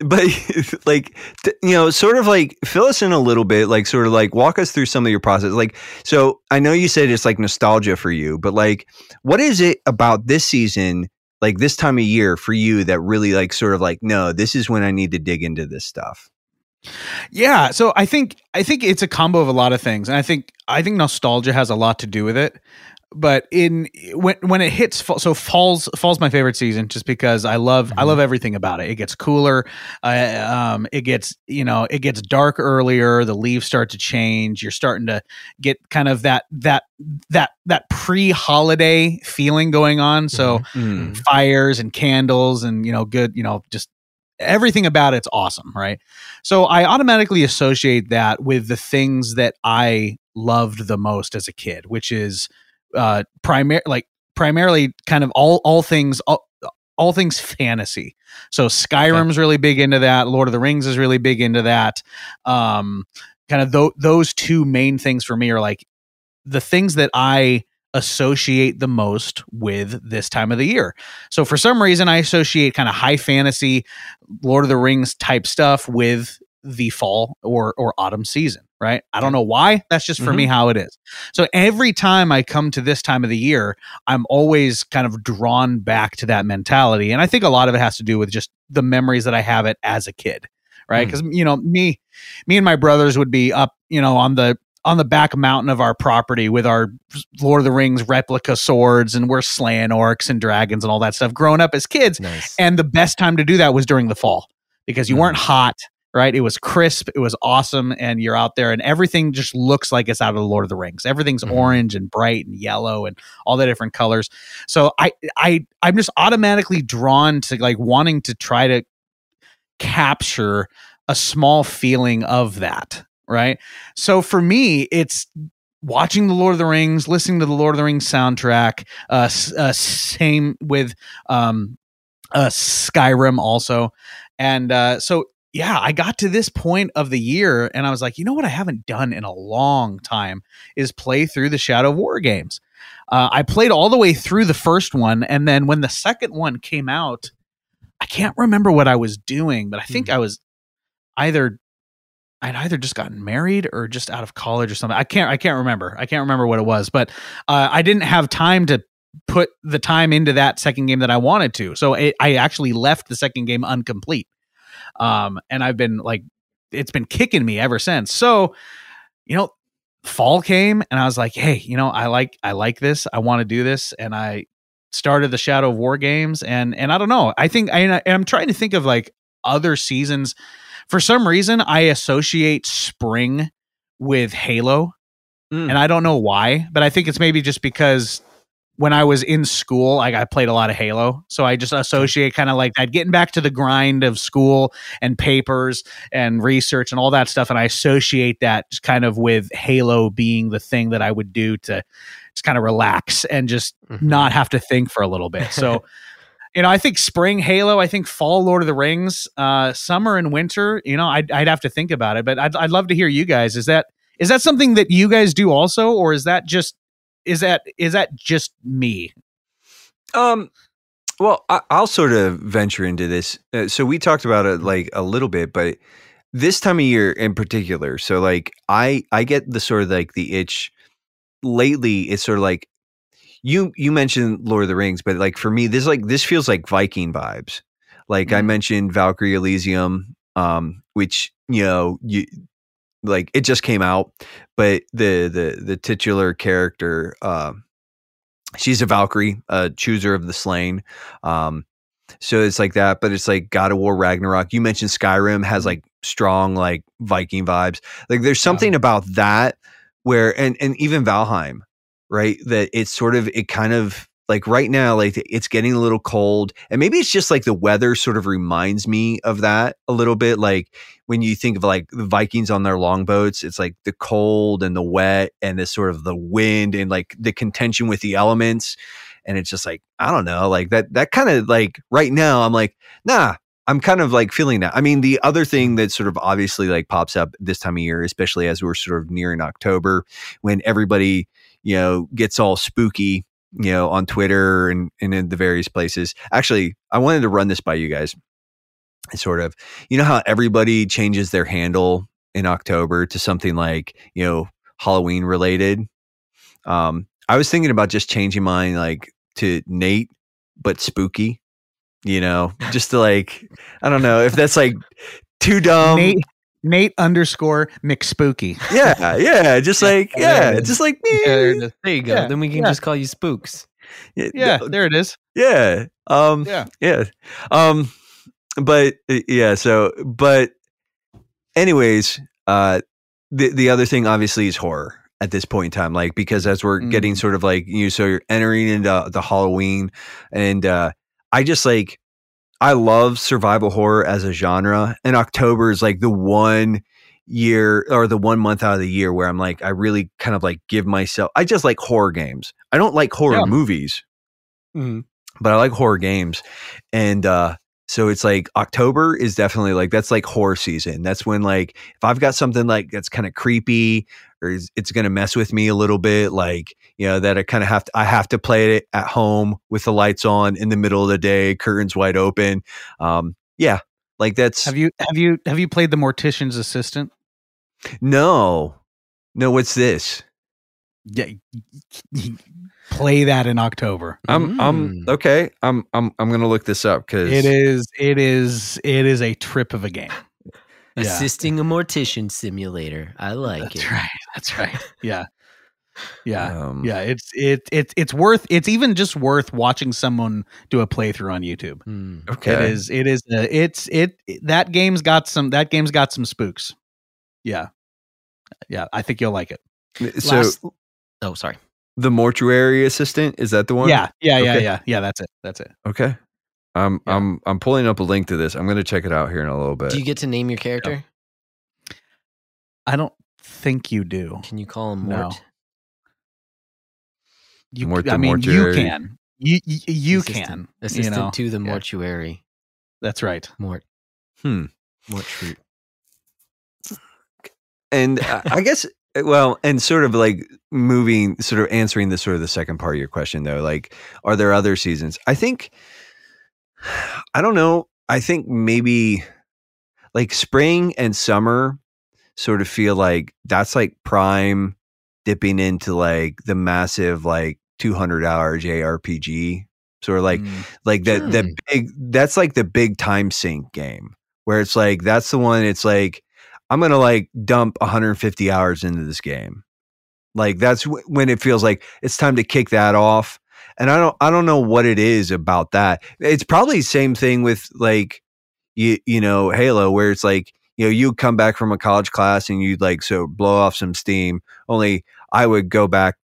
But like you know sort of like fill us in a little bit like sort of like walk us through some of your process like so i know you said it's like nostalgia for you but like what is it about this season like this time of year for you that really like sort of like no this is when i need to dig into this stuff Yeah, so I think I think it's a combo of a lot of things, and I think I think nostalgia has a lot to do with it. But in when when it hits fall, so falls falls my favorite season just because I love I Mhm. love everything about it. It gets cooler, uh, um, it gets you know it gets dark earlier. The leaves start to change. You're starting to get kind of that that that that pre holiday feeling going on. So Mm. fires and candles and you know good you know just everything about it's awesome right so i automatically associate that with the things that i loved the most as a kid which is uh primary like primarily kind of all all things all, all things fantasy. So skyrim's really big into that. Lord of the rings is really big into that. Um kind of tho- those two main things for me are like the things that i associate the most with this time of the year. So for some reason I associate kind of high fantasy Lord of the Rings type stuff with the fall or or autumn season, right? I don't know why. That's just for me how it is. So every time I come to this time of the year, I'm always kind of drawn back to that mentality. And I think a lot of it has to do with just the memories that I have it as a kid, right? Mm. Because you know, me me and my brothers would be up, you know, on the on the back mountain of our property with our Lord of the Rings replica swords and we're slaying orcs and dragons and all that stuff growing up as kids. Nice. And the best time to do that was during the fall because you weren't hot, right? It was crisp, it was awesome, and you're out there, and everything just looks like it's out of the Lord of the Rings. Everything's Mhm. orange and bright and yellow and all the different colors. So I, I, I'm just automatically drawn to like wanting to try to capture a small feeling of that, right? So for me, it's watching the Lord of the Rings, listening to the Lord of the Rings soundtrack. Uh, uh same with um, uh, Skyrim also, and uh, so yeah, I got to this point of the year, and I was like, you know what, I haven't done in a long time is play through the Shadow of War games. Uh, I played all the way through the first one, and then when the second one came out, I can't remember what I was doing, but I think I was either I'd either just gotten married or just out of college or something. I can't I can't remember. I can't remember what it was, but uh, I didn't have time to put the time into that second game that I wanted to. So it, I actually left the second game incomplete. Um, and I've been like, it's been kicking me ever since. So, you know, fall came and I was like, hey, you know, I like I like this. I want to do this, and I started the Shadow of War games, and and I don't know. I think I and I'm trying to think of like other seasons. For some reason, I associate spring with Halo, Mm. and I don't know why, but I think it's maybe just because when I was in school, like I played a lot of Halo, so I just associate kind of like that, getting back to the grind of school and papers and research and all that stuff, and I associate that just kind of with Halo being the thing that I would do to just kind of relax and just Mhm. not have to think for a little bit. So, you know, I think spring Halo, I think fall Lord of the Rings, uh, summer and winter. You know, I'd I'd have to think about it, but I'd I'd love to hear you guys. Is that is that something that you guys do also, or is that just is that is that just me? Um, well, I, I'll sort of venture into this. Uh, so we talked about it like a little bit, but this time of year in particular. So like I I get the sort of like the itch. Lately, it's sort of like you you mentioned Lord of the Rings, but like for me, this like this feels like Viking vibes. Like I Mhm. mentioned Valkyrie Elysium, um, which you know you like it just came out, but the the the titular character, uh, she's a Valkyrie, a chooser of the slain. Um, so it's like that, but it's like God of War Ragnarok. You mentioned Skyrim has like strong like Viking vibes. Like there's something about that where and and even Valheim, right? That it's sort of it kind of like right now, like it's getting a little cold, and maybe it's just like the weather sort of reminds me of that a little bit. Like when you think of like the Vikings on their longboats, it's like the cold and the wet and the sort of the wind and like the contention with the elements. And it's just like, I don't know, like that, that kind of like right now, I'm like, nah, I'm kind of like feeling that. I mean, the other thing that sort of obviously like pops up this time of year, especially as we're sort of nearing October, when everybody, you know, gets all spooky, you know, on Twitter and, and in the various places. Actually, I wanted to run this by you guys. Sort of, you know how everybody changes their handle in October to something like, you know, Halloween related. Um, I was thinking about just changing mine like to Nate, but spooky, you know, just to like, I don't know if that's like too dumb. Nate Nate underscore McSpooky. Yeah, yeah, just like Yeah, there yeah, it is. just like There it is. There you go. Yeah, then we can yeah. just call you Spooks. yeah, Yeah, there it is. yeah, um, Yeah. yeah, um, but uh, yeah, so but anyways, uh, the the other thing obviously is horror at this point in time, like because as we're getting Mm. sort of like you, so you're entering into the Halloween, and uh, I just like I love survival horror as a genre, and October is like the one year or the one month out of the year where I'm like I really kind of like give myself. I just like horror games. I don't like horror Yeah. movies Mhm. but I like horror games. And uh, So it's like October is definitely like that's like horror season. That's when like if I've got something like that's kind of creepy or is, it's going to mess with me a little bit, like you know that I kind of have to I have to play it at home with the lights on in the middle of the day, curtains wide open. Um, yeah, like that's Have you have you have you played the Mortician's Assistant? no, no. What's this? Yeah, play that in October. I'm I'm Mm. okay. I'm I'm I'm gonna look this up because It is it is it is a trip of a game. Yeah. Assisting a mortician simulator. I like That's it. right. That's right. Yeah. Yeah. Um, Yeah, it's it it's it's worth it's even just worth watching someone do a playthrough on YouTube. Hmm. Okay. It is it is uh, it's it that game's got some that game's got some spooks. Yeah. Yeah, I think you'll like it. So Last- oh, sorry. the mortuary assistant is that the one? Yeah, yeah, yeah, Okay. yeah. Yeah, that's it. That's it. Okay. I'm Yeah. I'm I'm pulling up a link to this. I'm gonna check it out here in a little bit. Do you get to name your character? I don't think you do. Can you call him No. Mort? You Mort I mean mortuary. you can. You you, you Assistant- can. Assistant you know. to the Yeah. mortuary. That's right. Mort. Hmm. Mort Schrute. And uh, I guess well, and sort of like moving, sort of answering the sort of the second part of your question though. Like, are there other seasons? I think. I don't know. I think maybe like spring and summer sort of feel like that's like prime dipping into like the massive like 200 hour JRPG sort of like Mm. like that that Hmm. big that's like the big time sink game where it's like that's the one it's like i'm gonna like dump 150 hours into this game like that's w- when it feels like it's time to kick that off and i don't i don't know what it is about that it's probably the same thing with like you you know halo where it's like you know you'd come back from a college class and you'd like so blow off some steam only i would go back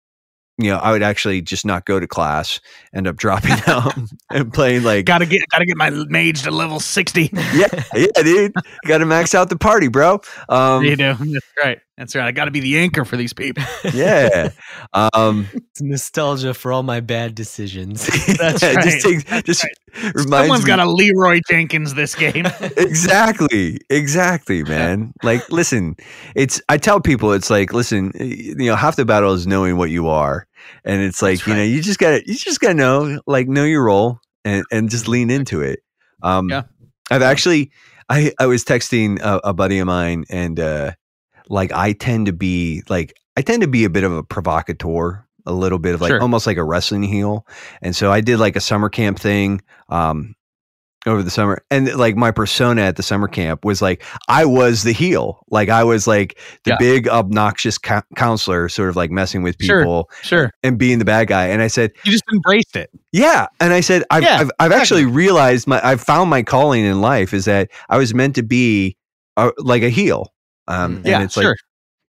you know i would actually just not go to class end up dropping out and playing like Gotta get gotta get my mage to level sixty. yeah yeah dude got to max out the party bro um you do. That's right. That's right. I gotta be the anchor for these people. yeah um It's nostalgia for all my bad decisions. That's yeah, right. just takes That's just right. Someone's me got a Leeroy Jenkins this game. exactly exactly man. Like listen it's i tell people it's like listen you know half the battle is knowing what you are. And it's like That's you know you just gotta you just gotta know like know your role and and just lean into it. Um Yeah. i've actually i i was texting a, a buddy of mine and uh like i tend to be like i tend to be a bit of a provocateur a little bit of like Sure. almost like a wrestling heel and so i did like a summer camp thing um over the summer and like my persona at the summer camp was like i was the heel like i was like the Yeah. big obnoxious cou- counselor sort of like messing with people sure. and being the bad guy and i said You just embraced it. yeah and i said i've, Yeah, I've, I've actually realized my i've found my calling in life is that i was meant to be a, like a heel um Mm. and yeah, it's sure. like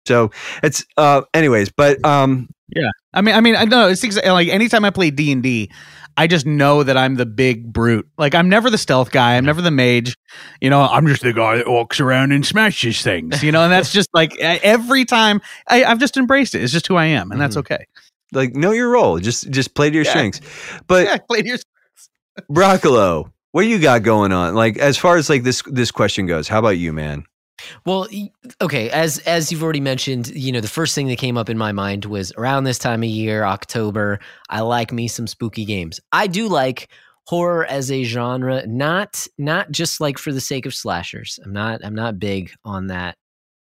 so it's uh anyways but um I mean, I mean, I know it's exa- like anytime I play D and D, I just know that I'm the big brute. Like I'm never the stealth guy. I'm never the mage. You know, I'm just the guy that walks around and smashes things. You know, and that's just like every time I, I've just embraced it. It's just who I am, and that's Mhm. okay. like know your role just just play to your Yeah. strengths but yeah, play to your- strengths. Broccolope, what you got going on? Like as far as like this this question goes, how about you, man? Well, okay, as as you've already mentioned, you know, the first thing that came up in my mind was around this time of year, October, I like me some spooky games. I do like horror as a genre, not not just like for the sake of slashers. I'm not I'm not big on that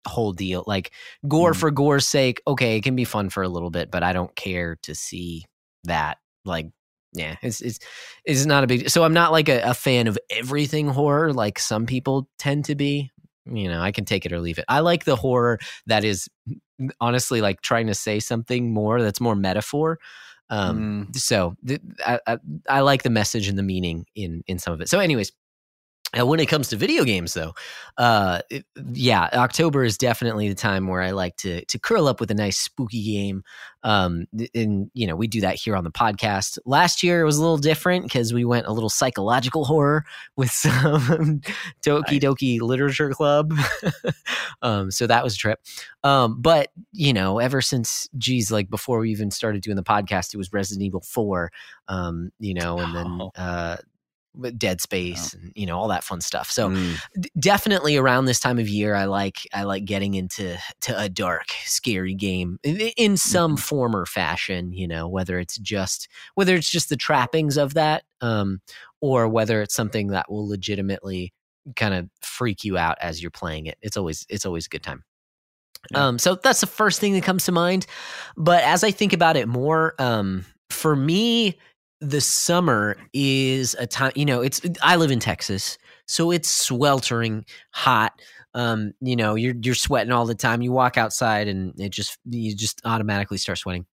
whole deal. Like gore Mm. for gore's sake, okay, it can be fun for a little bit, but I don't care to see that like yeah, it's it's it's not a big. So I'm not like a, a fan of everything horror, like some people tend to be. You know, I can take it or leave it. I like the horror that is honestly like trying to say something more. That's more metaphor. Um, Mm. so th- I, I, I like the message and the meaning in in some of it. So, anyways, uh, when it comes to video games, though, uh, it- yeah, October is definitely the time where I like to to curl up with a nice spooky game. Um, and you know, we do that here on the podcast. Last year it was a little different because we went a little psychological horror with some Doki. Doki Literature Club. um, so that was a trip. Um, but you know, ever since, geez, like before we even started doing the podcast, it was Resident Evil Four. Um, you know, and then Oh. uh, Dead Space and you know all that fun stuff. So Mm. d- definitely around this time of year, I like I like getting into to a dark, scary game in, in some form or fashion. You know, whether it's just whether it's just the trappings of that, um, or whether it's something that will legitimately kind of freak you out as you're playing it. It's always it's always a good time. Yeah. Um, so that's the first thing that comes to mind. But as I think about it more, um, for me, the summer is a time. You know, it's I live in Texas, so it's sweltering hot. Um, you know, you're you're sweating all the time. You walk outside, and it just you just automatically start sweating.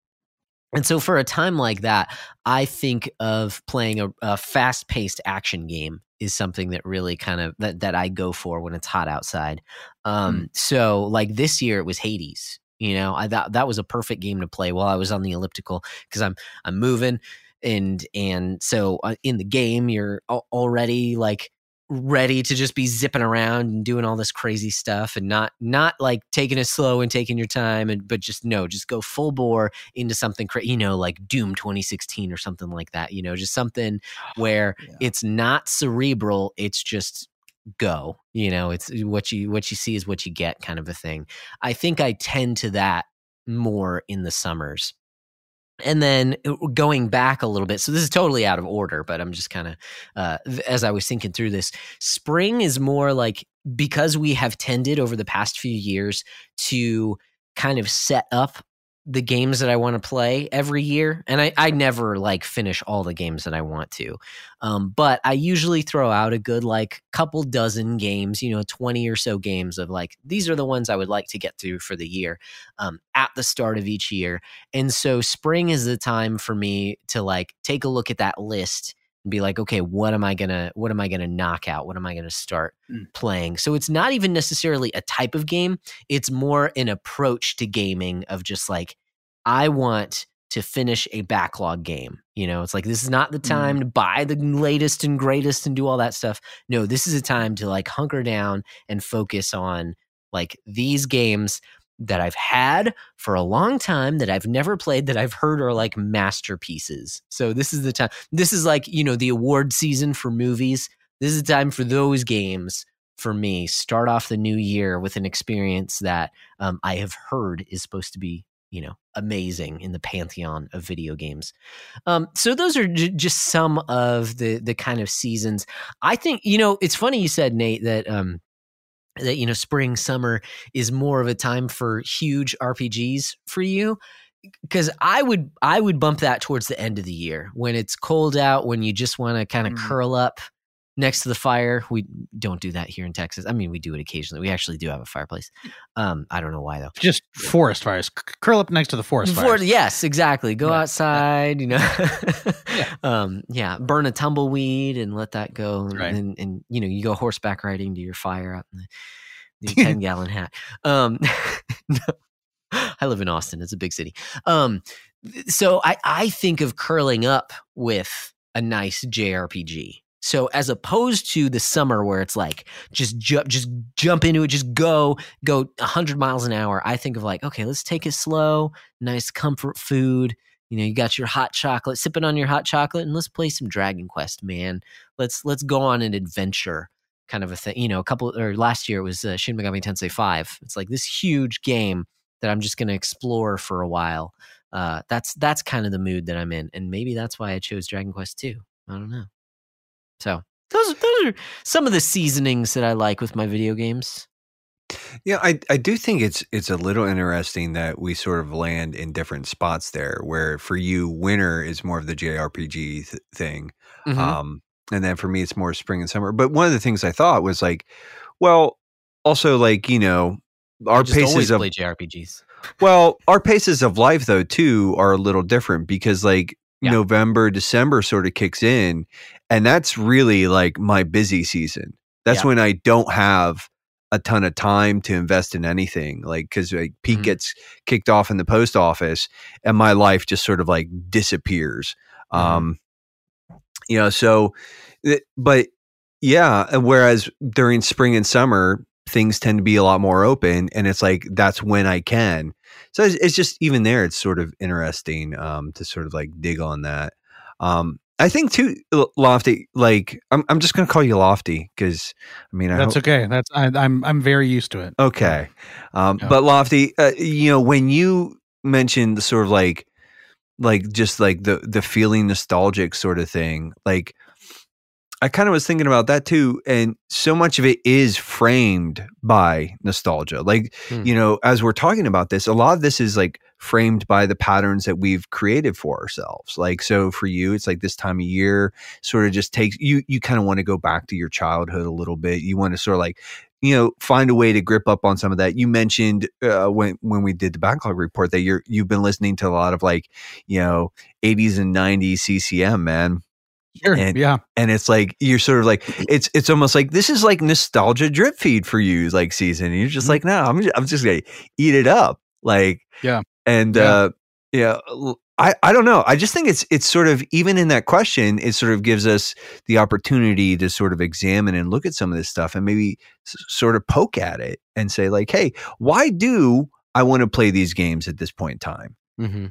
And so, for a time like that, I think of playing a, a fast-paced action game is something that really kind of that that I go for when it's hot outside. Um, So, like this year, it was Hades. You know, I thought that was a perfect game to play while I was on the elliptical because I'm I'm moving and and so uh, in the game you're already like ready to just be zipping around and doing all this crazy stuff and not not like taking it slow and taking your time and but just no just go full bore into something cra- you know like doom 2016 or something like that you know just something where Yeah. it's not cerebral it's just go you know it's what you what you see is what you get kind of a thing i think i tend to that more in the summers and then uh, going back a little bit so this is totally out of order but i'm just kind of uh, as i was thinking through this spring is more like because we have tended over the past few years to kind of set up the games that I want to play every year. And I, I never like finish all the games that I want to. Um, but I usually throw out a good like couple dozen games, you know, 20 or so games of like, these are the ones I would like to get through for the year um, at the start of each year. And so spring is the time for me to like take a look at that list and be like, okay, what am I gonna what am I gonna knock out? What am I gonna start Mm. playing? So it's not even necessarily a type of game, it's more an approach to gaming of just like, I want to finish a backlog game. You know, it's like this is not the time to buy the latest and greatest and do all that stuff. No, this is a time to like hunker down and focus on like these games that I've had for a long time that I've never played that I've heard are like masterpieces. So this is the time. This is like, you know, the award season for movies. This is the time for those games for me. Start off the new year with an experience that um, I have heard is supposed to be, you know, amazing in the pantheon of video games. Um, so those are j- just some of the the kind of seasons. I think, you know, it's funny you said, Nate, that um, that you know spring summer is more of a time for huge rpgs for you because i would i would bump that towards the end of the year when it's cold out when you just want to kind of Mm. curl up next to the fire we don't do that here in texas i mean we do it occasionally we actually do have a fireplace um i don't know why though Just forest fires. C- curl up next to the forest fires. yes, exactly. Go Yeah, outside, you know. Yeah. Um, yeah, burn a tumbleweed and let that go, and, Right. and, and you know you go horseback riding to your fire out in the, the ten gallon hat. Um, no. I live in Austin; it's a big city. Um, so I I think of curling up with a nice JRPG. So as opposed to the summer where it's like just jump, just jump into it, just go, go hundred miles an hour. I think of like, okay, let's take it slow, nice comfort food. You know, you got your hot chocolate, sipping on your hot chocolate, and let's play some Dragon Quest, man. Let's let's go on an adventure, kind of a thing. You know, a couple or last year it was uh, Shin Megami Tensei Five. It's like this huge game that I'm just going to explore for a while. Uh, that's that's kind of the mood that I'm in, and maybe that's why I chose Dragon Quest Two. I don't know. So those those are some of the seasonings that I like with my video games. Yeah, I I do think it's it's a little interesting that we sort of land in different spots there. Where for you, winter is more of the JRPG th- thing, Mhm. um, and then for me, it's more spring and summer. But one of the things I thought was like, well, also like you know, our just paces of play JRPGs. well, our paces of life though too are a little different because like Yeah. November, December sort of kicks in, and that's really like my busy season. That's Yeah. when I don't have a ton of time to invest in anything, like because like Pete Mhm. gets kicked off in the post office, and my life just sort of like disappears. Mhm. Um, you know, so, but yeah, whereas during spring and summer, things tend to be a lot more open, and it's like that's when I can. So it's, it's just even there, it's sort of interesting um, to sort of like dig on that. Um, I think too, Lofty. Like, I'm I'm just gonna call you Lofty because I mean, I That's hope, okay. That's I, I'm I'm very used to it. okay. Um, Yeah. but Lofty, uh, you know, when you mentioned the sort of like, like just like the the feeling nostalgic sort of thing, like. I kind of was thinking about that too, and so much of it is framed by nostalgia. Like, Hmm. you know, as we're talking about this, a lot of this is like framed by the patterns that we've created for ourselves. Like, so for you, it's like this time of year sort of just takes you, you kind of want to go back to your childhood a little bit. You want to sort of like, you know, find a way to grip up on some of that. You mentioned uh, when when we did the backlog report that you're you've been listening to a lot of like, you know, 80s and 90s CCM, man Sure. And- yeah. and it's like you're sort of like it's it's almost like this is like nostalgia drip feed for you like season and you're just Mhm. like no i'm just, I'm just gonna eat it up like Yeah. and Yeah. uh yeah i i don't know i just think it's it's sort of even in that question it sort of gives us the opportunity to sort of examine and look at some of this stuff and maybe s- sort of poke at it and say like hey why do i want to play these games at this point in time hmm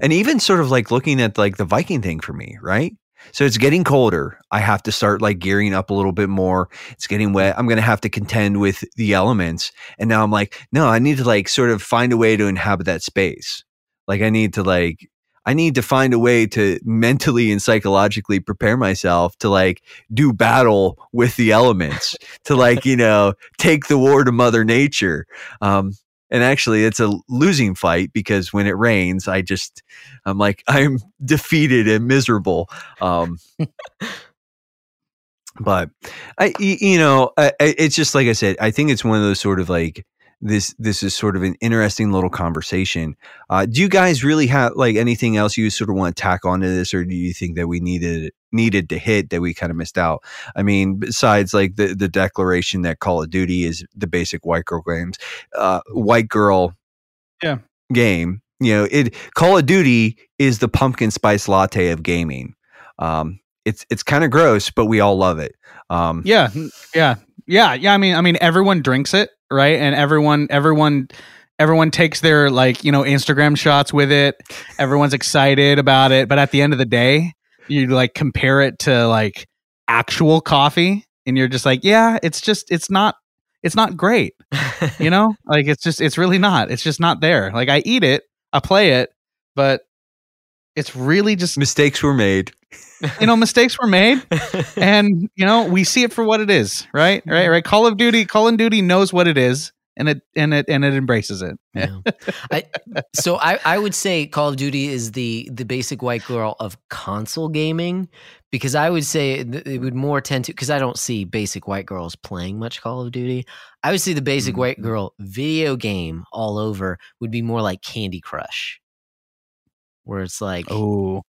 and even sort of like looking at like the Viking thing for me, right? So it's getting colder. I have to start like gearing up a little bit more. It's getting wet. I'm going to have to contend with the elements. And now I'm like, no, I need to like sort of find a way to inhabit that space. Like I need to like I need to find a way to mentally and psychologically prepare myself to like do battle with the elements, to like, you know, take the war to mother nature. Um and actually it's a losing fight because when it rains, I just I'm like I'm defeated and miserable. Um but i you know, I, it's just like I said, I think it's one of those sort of like this this is sort of an interesting little conversation. Uh, do you guys really have like anything else you sort of want to tack onto this, or do you think that we needed needed to hit that we kind of missed out? I mean, besides like the the declaration that Call of Duty is the basic white girl games, uh, white girl, Yeah. game. You know, it Call of Duty is the pumpkin spice latte of gaming. Um, it's it's kind of gross, but we all love it. Um, Yeah, yeah, yeah, yeah. I mean, I mean, everyone drinks it, right? And everyone, everyone, everyone takes their like you know Instagram shots with it. Everyone's excited about it, but at the end of the day, you like compare it to like actual coffee, and you're just like, yeah, it's just, it's not, it's not great, you know? like it's just, it's really not. It's just not there. Like I eat it, I play it, but it's really just mistakes were made. you know mistakes were made and you know we see it for what it is right right right call of duty call of duty knows what it is and it and it and it embraces it Yeah. I, so I, I would say Call of Duty is the the basic white girl of console gaming because I would say it would more tend to because I don't see basic white girls playing much Call of Duty. I would say the basic Mhm. white girl video game all over would be more like Candy Crush, where it's like oh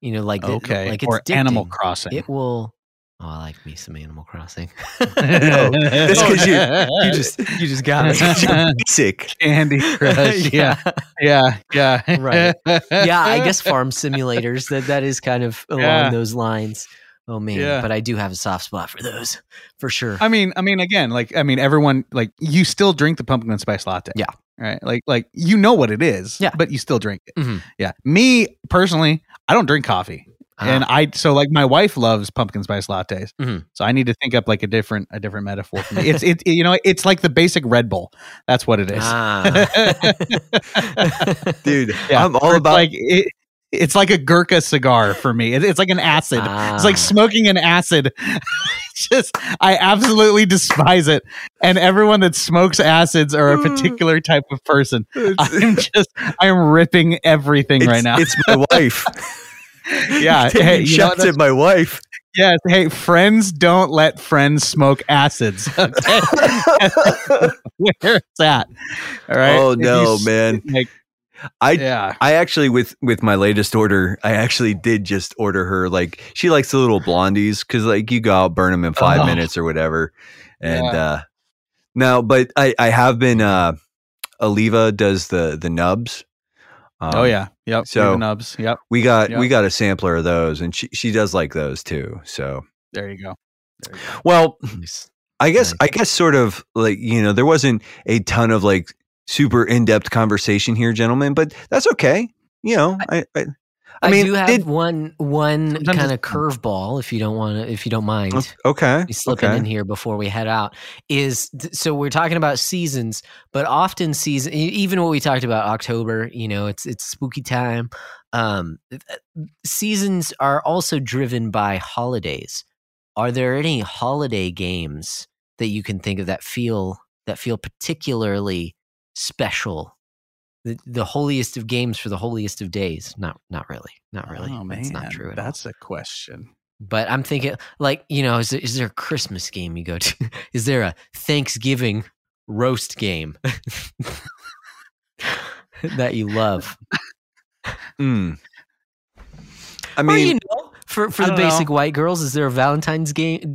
you know like the- okay like it's or animal crossing It will. Oh, I like me some Animal Crossing. No, that's 'cause you- you just you just got it. You're basic. candy crush yeah yeah yeah Right. yeah, I guess farm simulators that that is kind of along Yeah. those lines. Oh man, Yeah. but I do have a soft spot for those for sure. I mean, I mean, again, like, I mean, everyone, like, you still drink the pumpkin spice latte. Yeah. Right. Like, like you know what it is. Yeah. But you still drink it. Mhm. Yeah. Me personally, I don't drink coffee, and Ah, I so like my wife loves pumpkin spice lattes. Mhm. So I need to think up like a different a different metaphor for me. It's it, you know it's like the basic Red Bull. That's what it is. ah. Dude, Yeah, I'm all it's about like it, it's like a Gurkha cigar for me. It, it's like an acid. It's Ah. like smoking an acid. Just I absolutely despise it. And everyone that smokes acids are a hmm. particular type of person. I'm just I'm ripping everything right now. It's my wife. Yeah, Taking hey, you know at my wife. Yes. Hey, friends don't let friends smoke acids. Okay. Where it's at. All right. Oh If you no, man. Like, I yeah. I actually with with my latest order, I actually did just order her like she likes the little blondies because like you go out burn them in five Oh. minutes or whatever, and Yeah. uh no, but I I have been uh Oliva does the the nubs. Um, oh yeah. Yep. so- nubs. Yep. we got Yeah. we got a sampler of those, and she she does like those too. So There you go. There you go. well, Nice. I guess Nice. I guess sort of like you know there wasn't a ton of like super in depth conversation here, gentlemen, but that's okay. You know, I I, I I, mean, do have did- one one kind of curveball if you don't want to if you don't mind. Okay. slipping okay. in here before we head out is so we're talking about seasons but often season even what we talked about october you know it's it's spooky time um seasons are also driven by holidays are there any holiday games that you can think of that feel that feel particularly special the, the holiest of games for the holiest of days not not really not really Oh, that's not true at all. That's a question. But I'm thinking, like, you know, is there, is there a Christmas game you go to? Is there a Thanksgiving roast game that you love? Mm. I or, mean, you know, for, for the don't know. basic white girls, is there a Valentine's game?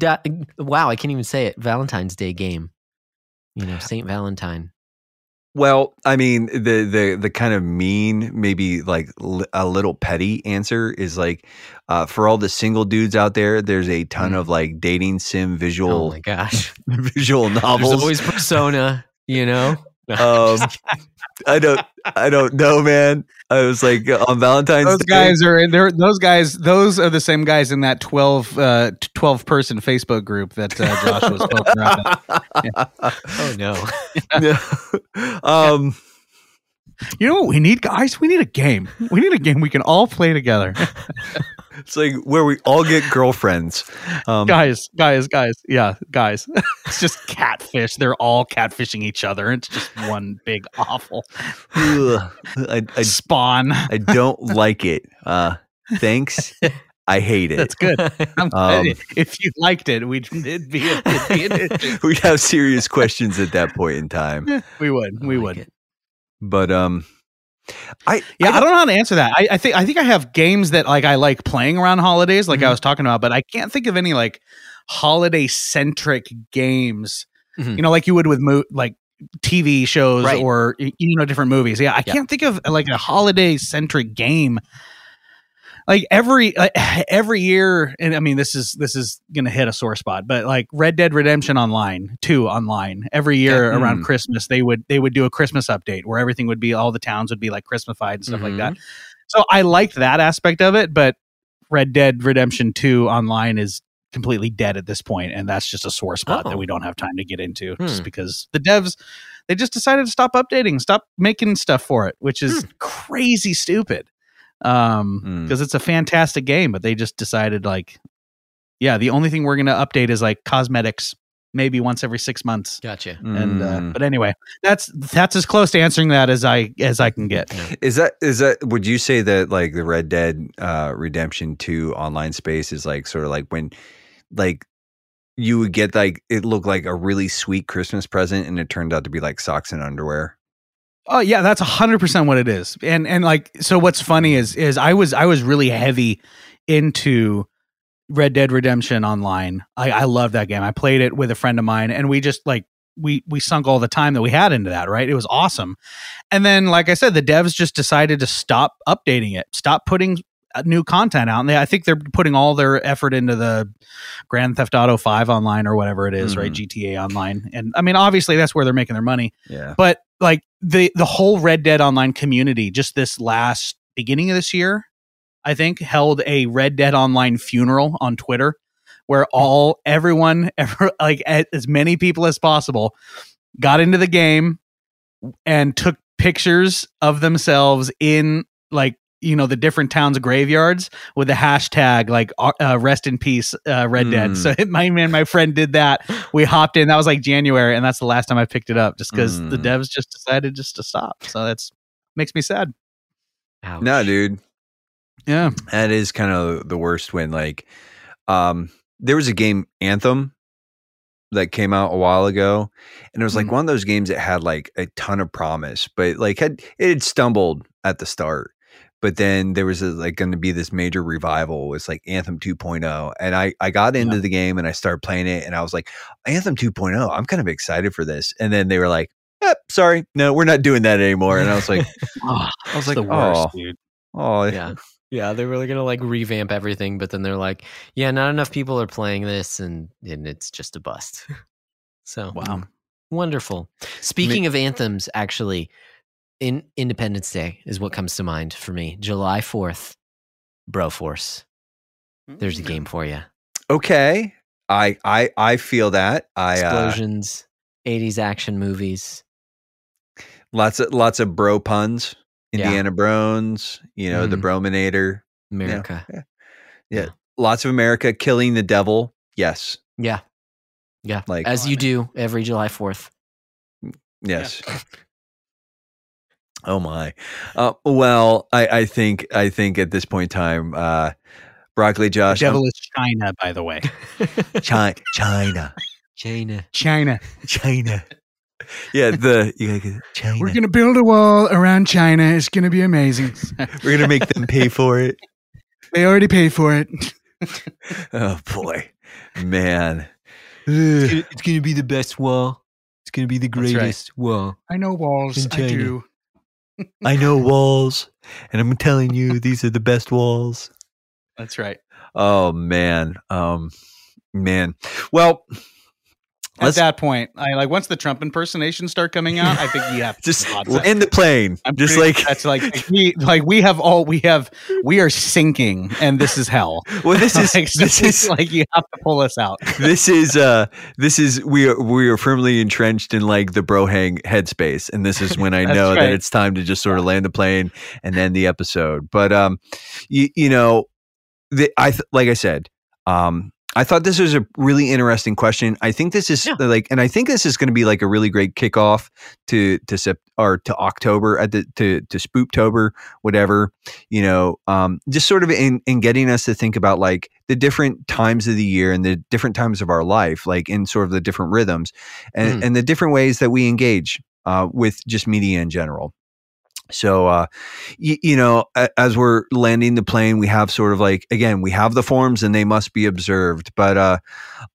Wow, I can't even say it. Valentine's Day game. You know, Saint Valentine. Well, I mean, the the the kind of mean, maybe like li- a little petty answer is like, uh, for all the single dudes out there, there's a ton Mm. of like dating sim visual. Oh my gosh. visual novels. There's novels. always Persona, you know? Um, I don't, I don't know, man. I was like on Valentine's Those Day. guys are in there. Those guys, those are the same guys in that 12, uh, 12 person Facebook group that uh, Josh was poking around. at. oh no. Yeah. um, You know what we need, guys? We need a game. We need a game we can all play together. It's like where we all get girlfriends. Um, guys, guys, guys. Yeah, guys. it's just catfish. They're all catfishing each other. It's just one big awful ugh, I, I, spawn. I don't like it. Uh, thanks. I hate it. That's good. I'm Um, if you liked it, we'd it'd be, it'd be. We'd have serious questions at that point in time. We would. We like would. it. But um, I Yeah, I I don't, know how to answer that. I, I think I think I have games that like I like playing around holidays, like I Mhm. was talking about, but I can't think of any like holiday centric games. Mhm. You know, like you would with mo- like TV shows Right. or you know different movies. Yeah, I Yeah. can't think of like a holiday centric game. Like every every year, and I mean this is this is gonna hit a sore spot, but like Red Dead Redemption Online two online every year Yeah. around. Christmas they would they would do a Christmas update where everything would be all the towns would be like Christmasified and stuff like that. So I liked that aspect of it, but Red Dead Redemption 2 online is completely dead at this point, and that's just a sore spot Oh. that we don't have time to get into Hmm. just because the devs they just decided to stop updating, stop making stuff for it, which is Hmm. crazy stupid. Um Hmm. because it's a fantastic game, but they just decided like yeah, the only thing we're going to update is like cosmetics maybe once every 6 months. Gotcha. And uh, Mm. but anyway, that's that's as close to answering that as I as I can get. is that is that would you say that like the Red Dead uh, Redemption Two online space is like sort of like when like you would get like it looked like a really sweet Christmas present and it turned out to be like socks and underwear. Oh yeah, that's hundred percent what it is. And and like so what's funny is is I was I was really heavy into Red Dead Redemption online. I, I love that game. I played it with a friend of mine and we just like we we sunk all the time that we had into that, right? It was awesome. And then like I said, the devs just decided to stop updating it, stop putting uh, new content out. And they, I think they're putting all their effort into the Grand Theft Auto 5 online or whatever it is, right? GTA online. And I mean, obviously that's where they're making their money Yeah. but like the the whole red dead online community just this last beginning of this year i think held a red dead online funeral on twitter where all everyone ever like as many people as possible got into the game and took pictures of themselves in like you know the different towns graveyards with the hashtag like uh, uh, rest in peace uh, red dead Mm. so my man my friend did that we hopped in that was like january and that's the last time i picked it up just because the Mm. devs just decided just to stop so that's makes me sad Ouch. No, dude. yeah That is kind of the worst when like um there was a game Anthem that came out a while ago and it was like Mm. one of those games that had like a ton of promise but like had it had stumbled at the start but then there was a, like going to be this major revival it's like Anthem 2.0 and I I got into the game and I started playing it and I was like Anthem 2.0 I'm kind of excited for this and then they were like yep sorry no we're not doing that anymore and I was like oh, I was like worst oh dude oh Yeah. Yeah, they were gonna like revamp everything, but then they're like, yeah, not enough people are playing this, and and it's just a bust. so wow wonderful. Speaking of anthems, actually, in Independence Day is what comes to mind for me. July fourth, Broforce. There's a Mm. game for you. Okay. I I I feel that. I uh, Explosions, 80s action movies. lots of lots of bro puns. Yeah. Indiana Brones, you know, the Mhm. Brominator. America. Yeah. Yeah. Lots of America killing the devil. Yes. Yeah. Yeah. Like- As you do every July 4th. Yes. Oh my. Uh, well, I, I think I think at this point in time, uh, broccoli The Josh, devil is China, by the way. China, China, China. China. China. Yeah, the you gotta get China. We're gonna build a wall around China. It's gonna be amazing. We're gonna make them pay for it. they already pay for it. Oh boy, man. It's going to be the best wall. It's going to be the That's right. greatest wall. I know walls. I do. I know walls, and I'm telling you, these are the best walls. That's right. Oh man, um, man. Well, At Let's- that point, I like once the Trump impersonations start coming out, I think you have to just land the plane. I'm just like that's like, like we like we have all we have we are sinking and this is hell. well, this is Like, this is like you have to pull us out. this is uh this is we are we are firmly entrenched in like the bro hang headspace and this is when i know that it's time to just sort of land the plane and end the episode but um you, you know the, i th- like i said um I thought this was a really interesting question. I think this is Yeah. like, and I think this is going to be like a really great kickoff to to Sep- or to October at the to to Spooptober, whatever. You know, um, just sort of in in getting us to think about like the different times of the year and the different times of our life, like in sort of the different rhythms and, Mhm. and the different ways that we engage uh, with just media in general. So, uh, y- you know, as we're landing the plane, we have sort of like, again, we have the forms and they must be observed. But, uh,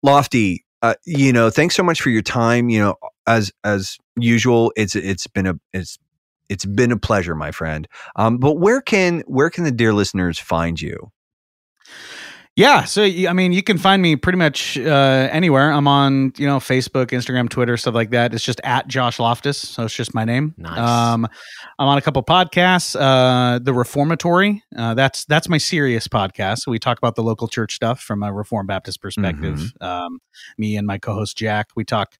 Lofty, uh, you know, thanks so much for your time. You know, as, as usual, it's, it's been a, it's, it's been a pleasure, my friend. Um, but where can, where can the dear listeners find you? Yeah, so I mean, you can find me pretty much uh, anywhere. I'm on, you know, Facebook, Instagram, Twitter, stuff like that. It's just at Josh Lofthus, so it's just my name. Nice. Um, I'm on a couple podcasts. Uh, the Reformatory, uh, that's that's my serious podcast. So we talk about the local church stuff from a Reformed Baptist perspective. Um, me and my co-host Jack, we talk,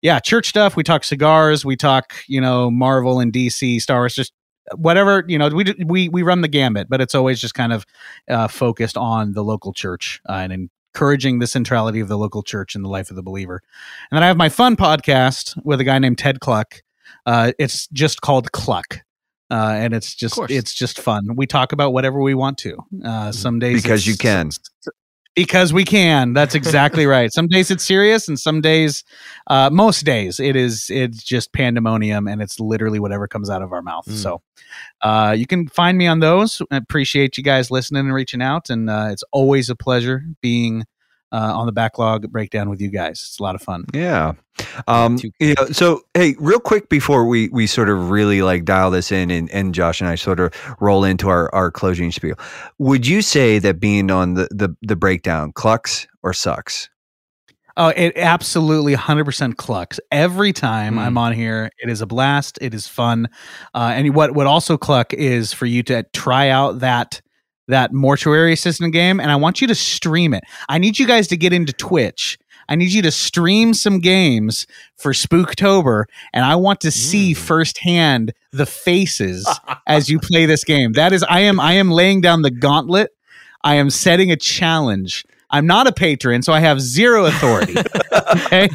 yeah, church stuff. We talk cigars. We talk, you know, Marvel and DC, Star Wars, just whatever you know we we we run the gambit but it's always just kind of uh, focused on the local church uh, and encouraging the centrality of the local church in the life of the believer. And then i have my fun podcast with a guy named ted Kluck. Uh, it's just called Kluck uh, and it's just it's just fun. We talk about whatever we want to. Uh, some days Because you can. Because we can. That's exactly right. Some days it's serious and some days uh, most days it is it's just pandemonium and it's literally whatever comes out of our mouth. Mm. so uh, you can find me on those. I appreciate you guys listening and reaching out. And uh, it's always a pleasure being uh, on the backlog breakdown with you guys it's a lot of fun Yeah. Um, Too- you know, so hey, real quick before we we sort of really like dial this in and, and Josh and I sort of roll into our, our closing spiel, would you say that being on the, the, the breakdown clucks or sucks? Oh, it absolutely 100% clucks. Every time Hmm. I'm on here, it is a blast. It is fun. Uh, and what what also cluck is for you to try out that that mortuary assistant game, and I want you to stream it. I need you guys to get into Twitch. I need you to stream some games for Spooktober, and I want to see Mm. firsthand the faces as you play this game. That is, I am I am laying down the gauntlet. I am setting a challenge. I'm not a patron, so I have zero authority. okay,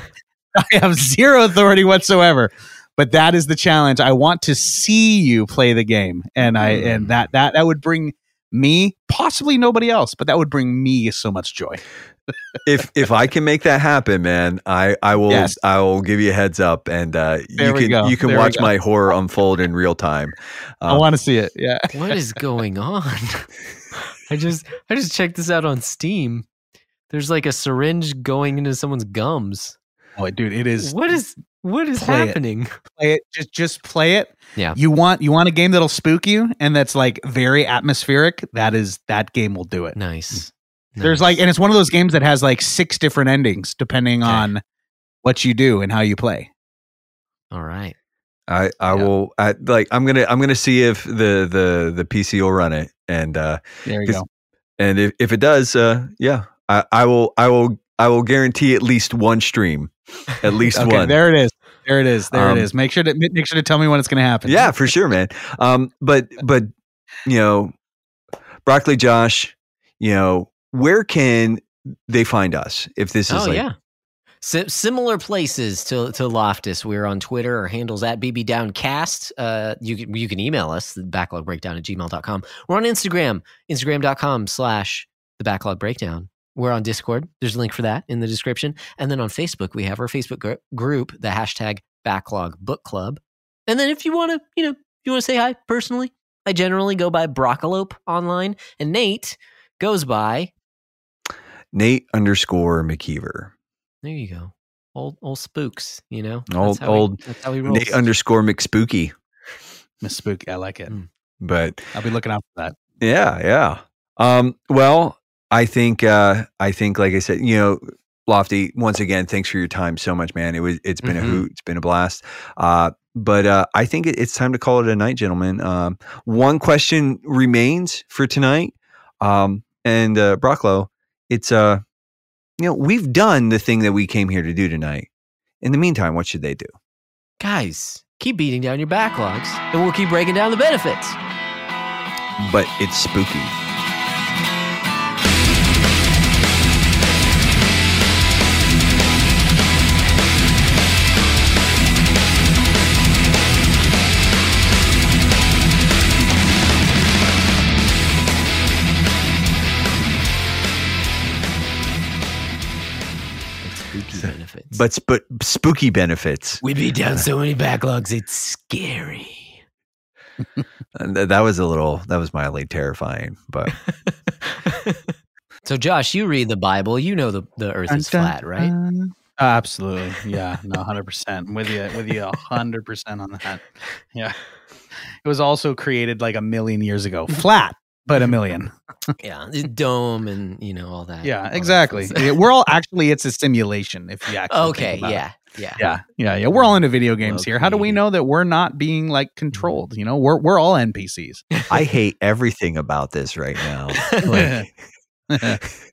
I have zero authority whatsoever. But that is the challenge. I want to see you play the game, and I and that that that would bring me, possibly nobody else, but that would bring me so much joy. if if I can make that happen, man, I I will Yes. I will give you a heads up and uh, There you we can go. you can There watch my horror unfold in real time. I Um, want to see it. Yeah. what is going on? I just I just checked this out on Steam. There's like a syringe going into someone's gums. Oh, dude, it is. What is what is Play it. happening? play it? Just just play it. Yeah. You want you want a game that'll spook you and that's like very atmospheric. That is that game will do it. Nice. There's Nice. like, and it's one of those games that has like six different endings depending Okay. on what you do and how you play. all right. I I Yeah. will I, like I'm gonna I'm gonna see if the the the PC will run it and uh There you 'Cause go. and if, if it does, uh, yeah, I, I will I will I will guarantee at least one stream, at least Okay, one. there it is. There it is. There Um, it is. Make sure to make sure to tell me when it's going to happen. Yeah, for sure, man. Um, but but you know, broccoli Josh, you know, where can they find us if this is Oh like yeah. Si- similar places to to Lofthus. We're on Twitter. Our handles at BB Downcast. Uh, you can you can email us the backlog breakdown at gmail.com. We're on Instagram, Instagram.com slash the backlog breakdown. We're on Discord. There's a link for that in the description. And then on Facebook, we have our Facebook gr- group, the hashtag backlog book club. And then if you want to, you know, you want to say hi personally, I generally go by Broccolope online, and Nate goes by. Nate underscore McKeever. There you go. Old old spooks, you know. Old- That's how he- old that's how he rolls. Nate underscore McSpooky. Miss Spooky. I like it. Mm. But I'll be looking out for that. yeah, yeah. Um, well, I think uh I think like I said, you know, Lofty, once again, thanks for your time so much, man. It was it's been Mhm. a hoot, it's been a blast. Uh but uh, I think it, it's time to call it a night, gentlemen. Um, one question remains for tonight, um, and uh, Brocklow, it's uh, you know, we've done the thing that we came here to do tonight. In the meantime, what should they do? Guys, keep beating down your backlogs, and we'll keep breaking down the benefits. But it's. Spooky benefits. But spooky benefits. we beat down so many backlogs, it's scary. And th- that was a little. That was mildly terrifying. But so, Josh, you read the Bible. You know the, the earth is Dun, dun, flat, right? Absolutely. Yeah. No, 100%. With you. With you 100% on that. Yeah. It was also created like a million years ago. Flat, but a million. yeah. the Dome and, you know, all that. Yeah, that exactly. stuff. Yeah, We're all actually, it's a simulation if you actually. okay. think about it. Yeah. Yeah. Yeah, yeah, yeah. We're all into video games here. How do we know that we're not being like controlled? You know, we're we're all NPCs. I hate everything about this right now. Like,